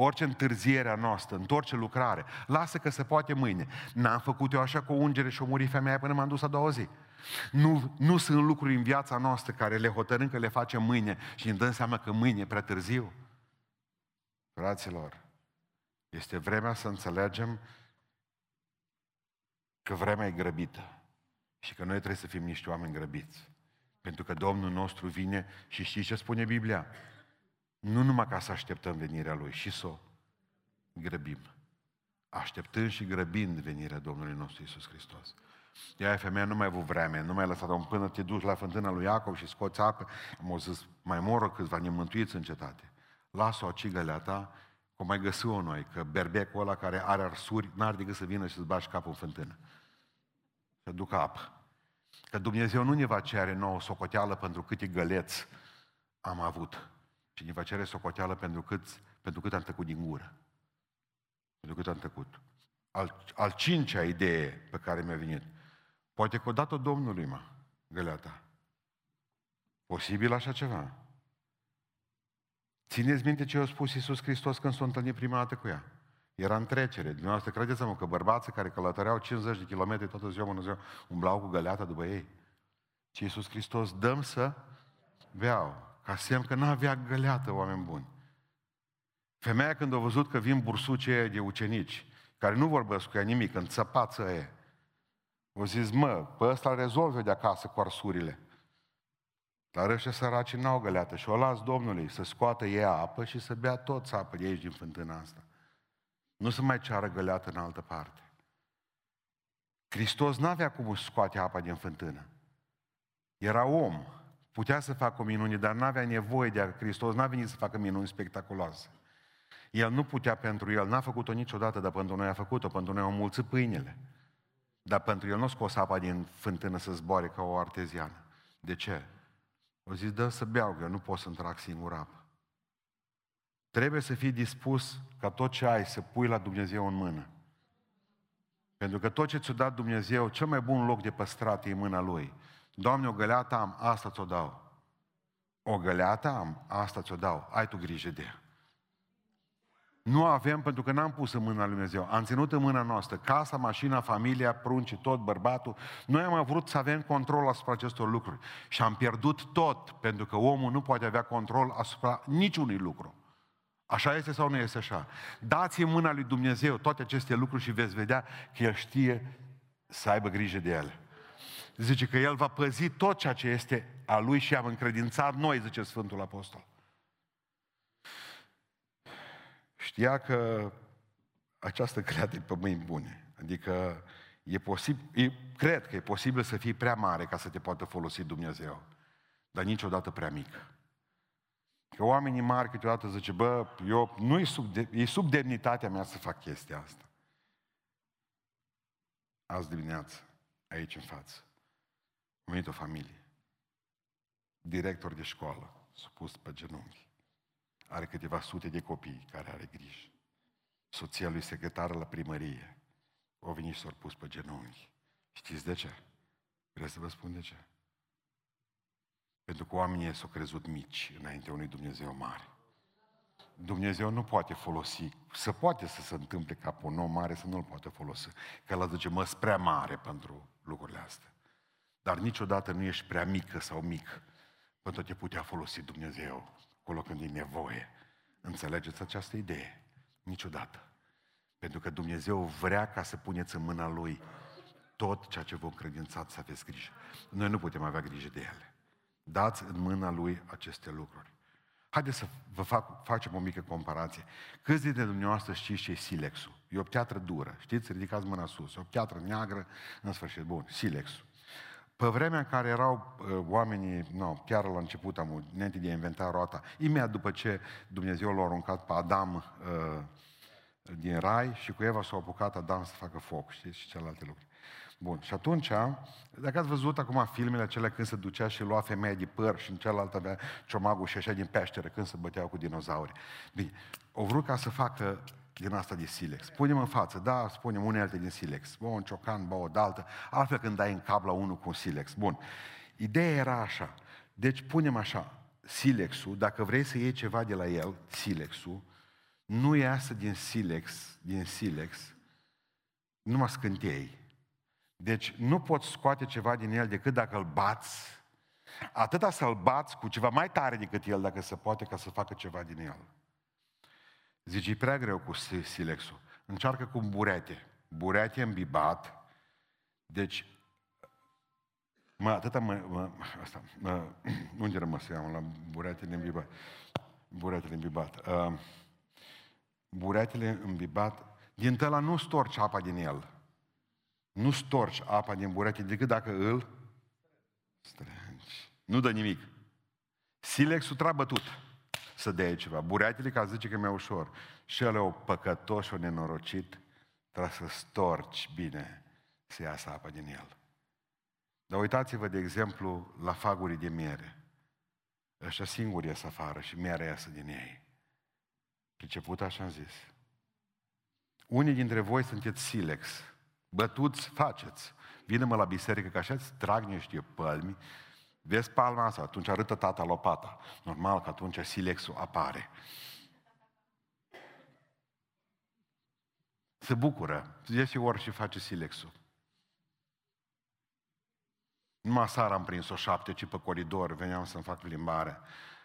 Orice întârziere a noastră, în orice lucrare, lasă că se poate mâine. N-am făcut eu așa cu o ungere și o muri femeia până m-am dus a doua zi. Nu, nu sunt lucruri în viața noastră care le hotărâm că le facem mâine și îmi dăm seama că mâine e prea târziu. Fraților, este vremea să înțelegem că vremea e grăbită și că noi trebuie să fim niște oameni grăbiți. Pentru că Domnul nostru vine și știți ce spune Biblia? Nu numai ca să așteptăm venirea Lui, și să o grăbim. Așteptând și grăbind venirea Domnului nostru Isus Hristos. Ea, femeia, nu mai a avut vreme, nu mai a lăsat-o până te duci la fântâna lui Iacov și scoți apă. Am zis, mai moră câțiva nemântuiți în cetate. Lasă-o a cigălea ta, o mai găsi-o noi, că berbecul ăla care are arsuri, n-ar decât să vină și să-ți bași capul în fântână. Să ducă apă. Că Dumnezeu nu ne va cere nouă socoteală pentru câte găleți am avut, ci ne va cere socoteală pentru cât, pentru cât am tăcut din gură. Pentru cât am tăcut. Al, al cincea idee pe care mi-a venit. Poate că o dată Domnului, mă, găleata. Posibil așa ceva. Țineți minte ce a spus Iisus Hristos când s-a întâlnit prima dată cu ea. Era în trecere. Dumneavoastră credeți-mă că bărbații care călătoreau 50 de kilometri toată ziua până ziua, umblau cu găleata după ei. Și Iisus Hristos, dăm să beau. Ca semn că n-avea găleată, oameni buni. Femeia când a văzut că vin bursucii de ucenici, care nu vorbesc cu ea nimic, în țăpață e, o zis, mă, pe ăsta rezolvă de acasă cu arsurile. Dar ăștia săraci n-au găleată și o las Domnului să scoată ei apă și să bea tot apă de aici din fântâna asta. Nu să mai ceară găleată în altă parte. Hristos n-avea cum să scoate apa din fântână. Era om. Putea să facă o minune, dar n-avea nevoie de a Hristos, n-a venit să facă minuni spectaculoase. El nu putea pentru el, n-a făcut-o niciodată, dar pentru noi a făcut-o, pentru noi au mulți pâinile. Dar pentru el nu a scos apa din fântână să zboare ca o arteziană. De ce? O zis, dă să beau, că eu nu pot să-mi trag singur apă. Trebuie să fii dispus ca tot ce ai să pui la Dumnezeu în mână. Pentru că tot ce ți-a dat Dumnezeu, cel mai bun loc de păstrat e în mâna Lui. Doamne, o găleată am, asta ți-o dau. O găleată am, asta ți-o dau. Ai tu grijă de ea. Nu avem pentru că n-am pus în mâna lui Dumnezeu. Am ținut în mâna noastră casa, mașina, familia, prunci, tot, bărbatul. Noi am vrut să avem control asupra acestor lucruri. Și am pierdut tot, pentru că omul nu poate avea control asupra niciunui lucru. Așa este sau nu este așa? Dați în mâna lui Dumnezeu toate aceste lucruri și veți vedea că El știe să aibă grijă de ele. Zice că El va păzi tot ceea ce este a Lui și am încredințat noi, zice Sfântul Apostol. Știa că această creată e pe mâini bune. Adică e posibil, e, cred că e posibil să fii prea mare ca să te poată folosi Dumnezeu, dar niciodată prea mică. Că oamenii mari câteodată zice, bă, eu, nu e sub, de, e sub demnitatea mea să fac chestia asta. Azi dimineață, aici în față, am venit o familie. Director de școală, supus pe genunchi. Are câteva sute de copii care are grijă. Soția lui secretară la primărie. O venit și s-au pus pe genunchi. Știți de ce? Vreau să vă spun de ce? Pentru că oamenii s-au crezut mici înainte unui Dumnezeu mare. Dumnezeu nu poate folosi, să poate să se întâmple ca pe un om mare să nu-l poate folosi. Că el zice, mă, prea mare pentru lucrurile astea. Dar niciodată nu ești prea mică sau mic pentru a te putea folosi Dumnezeu acolo când e nevoie. Înțelegeți această idee? Niciodată. Pentru că Dumnezeu vrea ca să puneți în mâna Lui tot ceea ce vă încredințați să aveți grijă. Noi nu putem avea grijă de ele. Dați în mâna Lui aceste lucruri. Haideți să vă fac, facem o mică comparație. Câți dintre dumneavoastră știți ce e silexul? E o piatră dură. Știți? Ridicați mâna sus. E o piatră neagră, în sfârșit. Bun, silexul. Pe vremea în care erau uh, oamenii, no, chiar la început, am înainte de a inventa roata, imediat după ce Dumnezeu l-a aruncat pe Adam uh, din rai și cu Eva s-a apucat Adam să facă foc, știți, și celelalte lucruri. Bun, și atunci, dacă ați văzut acum filmele acelea când se ducea și lua femeia de păr și în celălalt avea ciomagul și așa din peșteră când se băteau cu dinozauri. Bine, o vrut ca să facă din asta de silex. Punem în față, da, spunem unelte din silex. Bă, un ciocan, bă, o daltă. Altfel când dai în cap la unul cu un silex. Bun. Ideea era așa. Deci punem așa, silexul, dacă vrei să iei ceva de la el, silexul, nu iasă din silex, din silex, numai scântei. Deci nu poți scoate ceva din el decât dacă îl bați. Atâta să-l bați cu ceva mai tare decât el, dacă se poate, ca să facă ceva din el. Zice, e prea greu cu silexul. Încearcă cu burete. Burete îmbibat. Deci, mă, atâta mă, mă asta, mă, *clears throat* unde rămăs eu la buretele îmbibat? Buretele îmbibat. Uh, buretele îmbibat, din tăla nu storci apa din el. Nu storci apa din burete decât dacă îl strângi. Nu dă nimic. Silexul trebuie bătut să dea ceva. Bureatele, ca zice că mi-e ușor. Și ele o păcătoși, o nenorocit, trebuie să storci bine să iasă apa din el. Dar uitați-vă, de exemplu, la fagurii de miere. Ăștia singuri ies afară și mierea iasă din ei. Priceput așa am zis. Unii dintre voi sunteți silex. Bătuți, faceți. Vine-mă la biserică, că așa-ți trag niște pălmi, vezi palma asta, atunci arătă tata lopata. Normal că atunci silexul apare. Se bucură. Iese ori și face silexul. Numai seara am prins o șapte, ci pe coridor, veneam să-mi fac plimbare.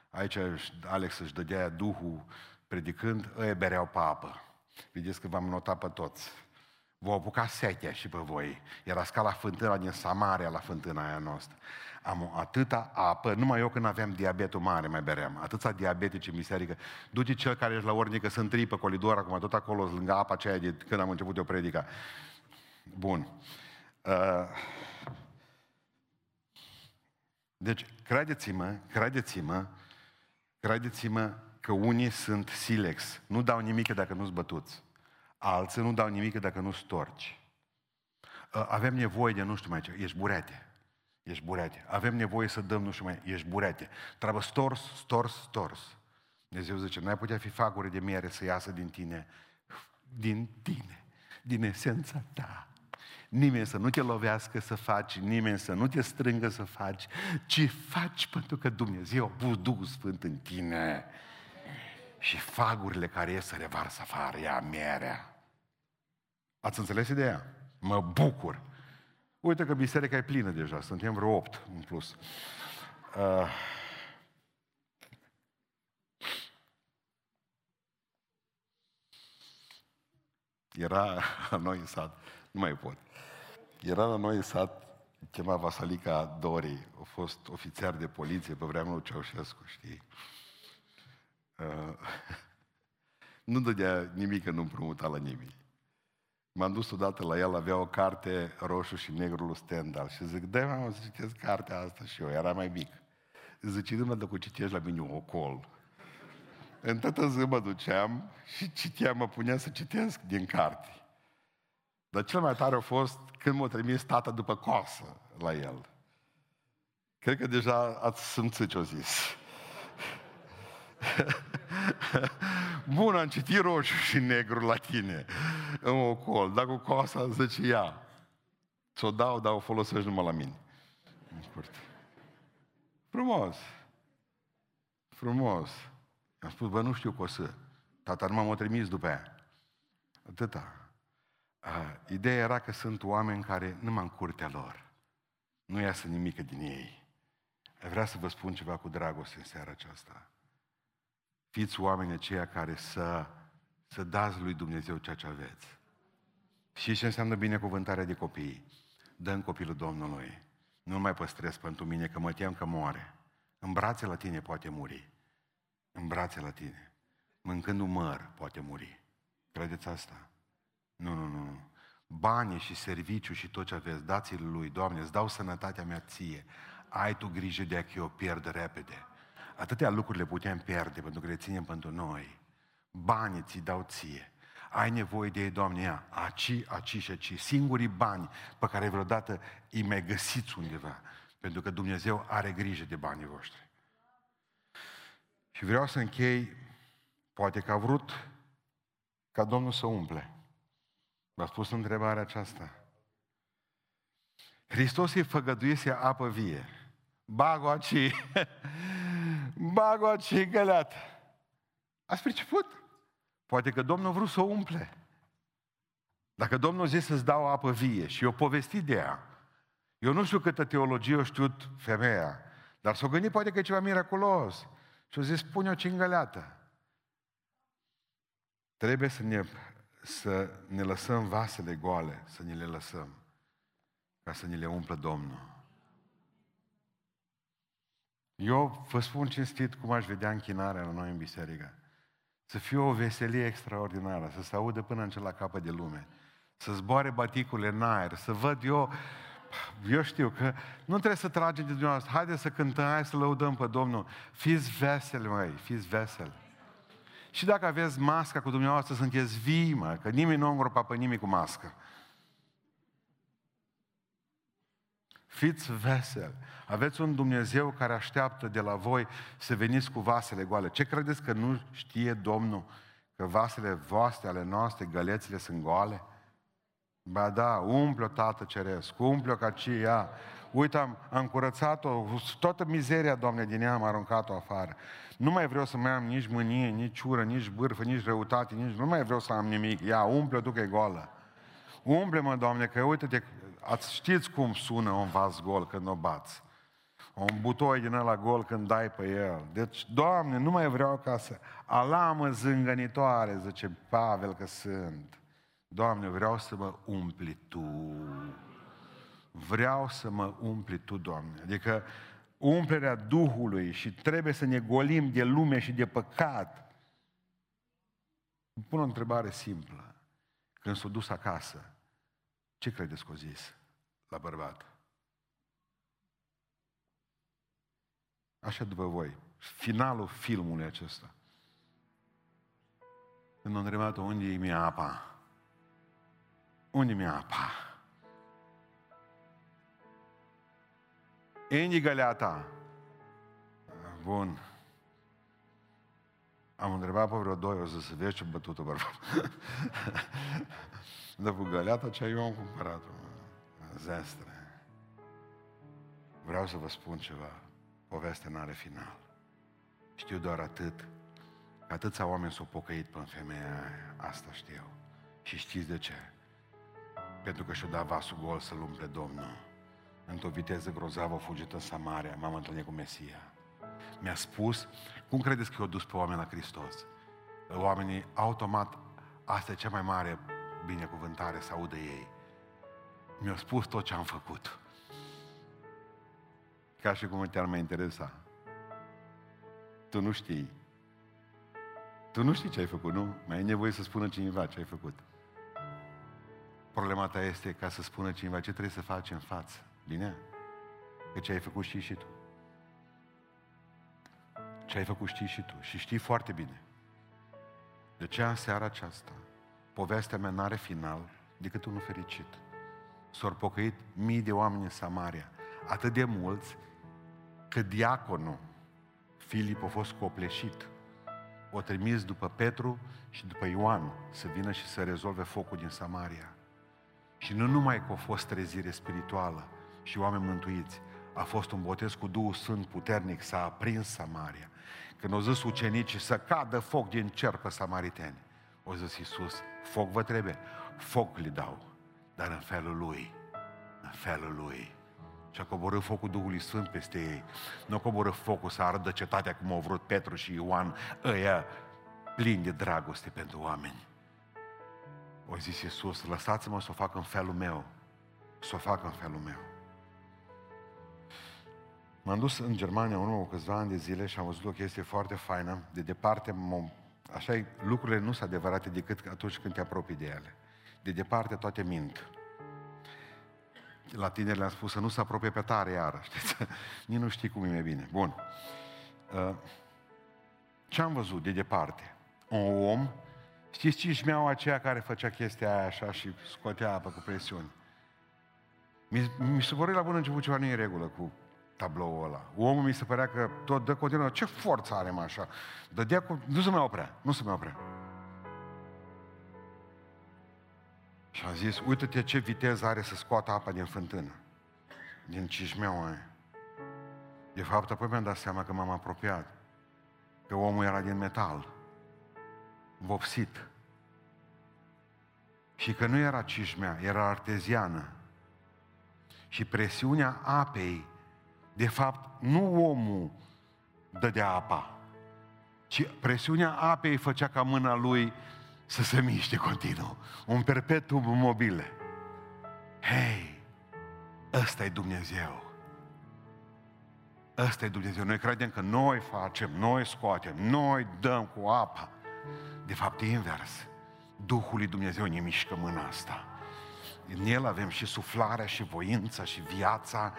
Aici Alex își dădea Duhul predicând, ei bereau pe apă. Vedeți că v-am notat pe toți. Vă apuca setea și pe voi. Era ca la fântâna din Samaria, la fântâna aia noastră. Am atâta apă, numai eu când aveam diabetul mare mai beream. Atâția diabetici în biserică. Du-te cel care ești la ornică să întâi pe colidor, acum tot acolo, lângă apa aceea de când am început eu predica. Bun. Uh, deci, credeți-mă, credeți-mă, credeți-mă că unii sunt silex. Nu dau nimic dacă nu-s bătuți. Alții nu dau nimic dacă nu storci. Avem nevoie de nu știu mai ce. Ești burete. Ești burete. Avem nevoie să dăm nu știu mai. Ești burete. Trebuie stors, stors, stors. Dumnezeu zice, nu ai putea fi fagure de miere să iasă din tine. Din tine. Din esența ta. Nimeni să nu te lovească să faci, nimeni să nu te strângă să faci, ci faci pentru că Dumnezeu a pus Duhul Sfânt în tine. Și fagurile care ies să revarsă afară, ea mierea. Ați înțeles ideea? Mă bucur. Uite că biserica e plină deja, suntem vreo opt în plus. Uh, era la noi în sat, nu mai pot. Era la noi în sat, chema Vasalica Dori, a fost ofițer de poliție pe vremea lui Ceaușescu, știi? Uh, *laughs* nu dădea nimic, nu împrumuta la nimeni. M-am dus odată la el, avea o carte roșu și negru lui Stendhal și zic, dă mă să citesc cartea asta și eu, era mai mic. Zice, nu mă dă cu citești la mine un ocol. În toată zi mă duceam și citeam, mă punea să citesc din carte. Dar cel mai tare a fost când m-a trimis tata după coasă la el. Cred că deja ați simțit ce-o zis. *laughs* Bun, am citit roșu și negru la tine în ocol, dar cu coasa zice ia. Ți-o dau, dar o folosești numai la mine. În curte. Frumos. Frumos. Am spus, bă, nu știu cu o să. Tata nu m-a trimis după aia. Atâta. A, ideea era că sunt oameni care numai în curtea lor. Nu iasă nimic din ei. Vreau să vă spun ceva cu dragoste în seara aceasta. Fiți oameni aceia care să, să dați lui Dumnezeu ceea ce aveți. Și ce înseamnă binecuvântarea de copii? Dă copilul Domnului. Nu mai păstrez pentru mine, că mă tem că moare. În brațe la tine poate muri. În brațe la tine. Mâncând un măr poate muri. Credeți asta? Nu, nu, nu. Banii și serviciu și tot ce aveți, dați-l lui, Doamne, îți dau sănătatea mea ție. Ai tu grijă de a că eu pierd repede. Atâtea lucruri le putem pierde pentru că le ținem pentru noi. Banii ți dau ție. Ai nevoie de ei, Doamne, ia, aci, aci și aci. Singurii bani pe care vreodată îi mai găsiți undeva. Pentru că Dumnezeu are grijă de banii voștri. Și vreau să închei, poate că a vrut ca Domnul să umple. V-a spus întrebarea aceasta. Hristos îi făgăduise apă vie. Bago aci, *laughs* bago aci găleat. Ați priceput? Poate că Domnul a vrut să o umple. Dacă Domnul zice să-ți dau apă vie și eu povestit de ea, eu nu știu câtă teologie o știut femeia, dar s-o gândit poate că e ceva miraculos. Și o zis, pune-o cingăleată. Trebuie să ne, să ne lăsăm vasele goale, să ne le lăsăm, ca să ne le umplă Domnul. Eu vă spun cinstit cum aș vedea închinarea la noi în biserică. Să fie o veselie extraordinară, să se audă până în celălalt capăt de lume, să zboare baticurile în aer, să văd eu, eu știu că nu trebuie să tragem de dumneavoastră, haideți să cântăm, hai să lăudăm pe Domnul. Fiți veseli, măi, fiți veseli. Și dacă aveți masca cu dumneavoastră, sunteți vii, mă, că nimeni nu îngropa pe nimic cu mască. Fiți veseli. Aveți un Dumnezeu care așteaptă de la voi să veniți cu vasele goale. Ce credeți că nu știe Domnul că vasele voastre, ale noastre, gălețile sunt goale? Ba da, umple-o, Tată Ceresc, umple-o ca ce ea. Uite, am, am curățat-o, toată mizeria, Doamne, din ea am aruncat-o afară. Nu mai vreau să mai am nici mânie, nici ură, nici bârfă, nici răutate, nici... Nu mai vreau să am nimic. Ia, umple-o tu că e goală. Umple-mă, Doamne, că uite-te, ați știți cum sună un vas gol când o bați. Un butoi din ăla gol când dai pe el. Deci, Doamne, nu mai vreau ca să... Alamă zângănitoare, zice Pavel că sunt. Doamne, vreau să mă umpli Tu. Vreau să mă umpli Tu, Doamne. Adică umplerea Duhului și trebuie să ne golim de lume și de păcat. Îmi pun o întrebare simplă. Când s-a dus acasă, ce credeți că o zis la bărbat? Așa după voi. Finalul filmului acesta. Când a întrebat unde e mie apa? Unde mi-e apa? Indi găleata. Bun. Am întrebat pe vreo doi, o să se vezi ce bătută bărbat. *laughs* După găleata ce eu am cumpărat-o. Zestre. Vreau să vă spun ceva. Povestea nu are final. Știu doar atât că atâția oameni s-au pocăit pe femeia aia. Asta știu. Și știți de ce? Pentru că și-a dat vasul gol să-l umple Domnul. Într-o viteză grozavă a fugit în Samaria, m-am întâlnit cu Mesia. Mi-a spus, cum credeți că i-au dus pe oameni la Hristos? Oamenii, automat, asta e cea mai mare binecuvântare să audă ei. Mi-a spus tot ce am făcut. Ca și cum te-ar mai interesa. Tu nu știi. Tu nu știi ce ai făcut, nu? Mai ai nevoie să spună cineva ce ai făcut. Problema ta este ca să spună cineva ce trebuie să faci în față. Bine? Că ce ai făcut știi și tu. Ce ai făcut știi și tu. Și știi foarte bine. De ce în seara aceasta povestea mea n-are final decât unul fericit. S-au pocăit mii de oameni în Samaria. Atât de mulți că diaconul Filip a fost copleșit. O trimis după Petru și după Ioan să vină și să rezolve focul din Samaria. Și nu numai că a fost trezire spirituală și oameni mântuiți, a fost un botez cu Duhul Sfânt puternic, s-a aprins Samaria. Când au zis ucenicii să cadă foc din cer pe samariteni, au zis Iisus, foc vă trebuie, foc li dau, dar în felul lui, în felul lui. Și a coborât focul Duhului Sfânt peste ei. Nu a coborât focul să ardă cetatea cum au vrut Petru și Ioan, ăia plini de dragoste pentru oameni. O zis Iisus, lăsați-mă să o fac în felul meu. Să o fac în felul meu. M-am dus în Germania în urmă cu câțiva ani de zile și am văzut o chestie foarte faină. De departe, așa lucrurile nu sunt adevărate decât atunci când te apropii de ele. De departe toate mint. La tineri le-am spus să nu se apropie pe tare iară, știți? *laughs* Nici nu știi cum e bine. Bun. Uh, ce am văzut de departe? Un om Știți cișmeaua aceea care făcea chestia aia așa și scotea apă cu presiuni? Mi, mi se părea la bun început ceva nu în regulă cu tabloul ăla. Omul mi se părea că tot dă continuă. Ce forță are, mă, așa? Dădea cu... Nu se mai oprea. Nu se mai oprea. Și am zis, uite-te ce viteză are să scoată apa din fântână. Din cișmeaua aia. De fapt, apoi mi-am dat seama că m-am apropiat. Că omul era din metal. vopsit. Și că nu era cișmea, era arteziană. Și presiunea apei, de fapt, nu omul dădea apa, ci presiunea apei făcea ca mâna lui să se miște continuu. Un perpetuum mobile. Hei, ăsta e Dumnezeu. Ăsta e Dumnezeu. Noi credem că noi facem, noi scoatem, noi dăm cu apa. De fapt, e invers. Duhul lui Dumnezeu ne mișcă mâna asta. În El avem și suflarea, și voința, și viața.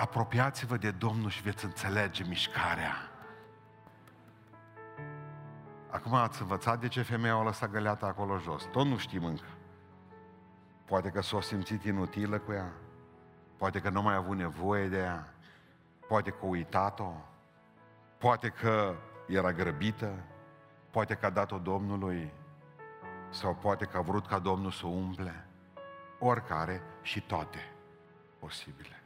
Apropiați-vă de Domnul și veți înțelege mișcarea. Acum ați învățat de ce femeia a lăsat găleata acolo jos. Tot nu știm încă. Poate că s-a simțit inutilă cu ea. Poate că nu mai a avut nevoie de ea. Poate că a uitat-o. Poate că era grăbită. Poate că a dat-o Domnului. Sau poate că a vrut ca Domnul să o umple. Oricare și toate posibile.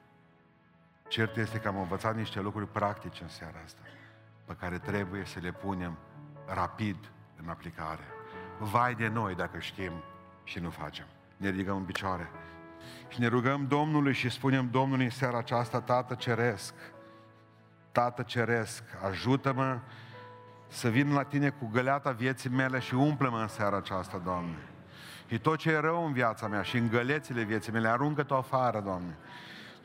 Cert este că am învățat niște lucruri practice în seara asta, pe care trebuie să le punem rapid în aplicare. Vai de noi dacă știm și nu facem. Ne ridicăm în picioare și ne rugăm Domnului și spunem Domnului în seara aceasta, Tată Ceresc, Tată Ceresc, ajută-mă să vin la Tine cu găleata vieții mele și umple-mă în seara aceasta, Doamne. Și tot ce e rău în viața mea și în gălețile vieții mele, aruncă-te afară, Doamne.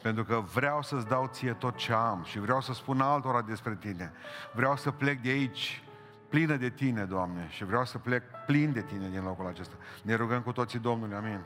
Pentru că vreau să-ți dau ție tot ce am și vreau să spun altora despre Tine. Vreau să plec de aici plină de Tine, Doamne, și vreau să plec plin de Tine din locul acesta. Ne rugăm cu toții Domnului, amin.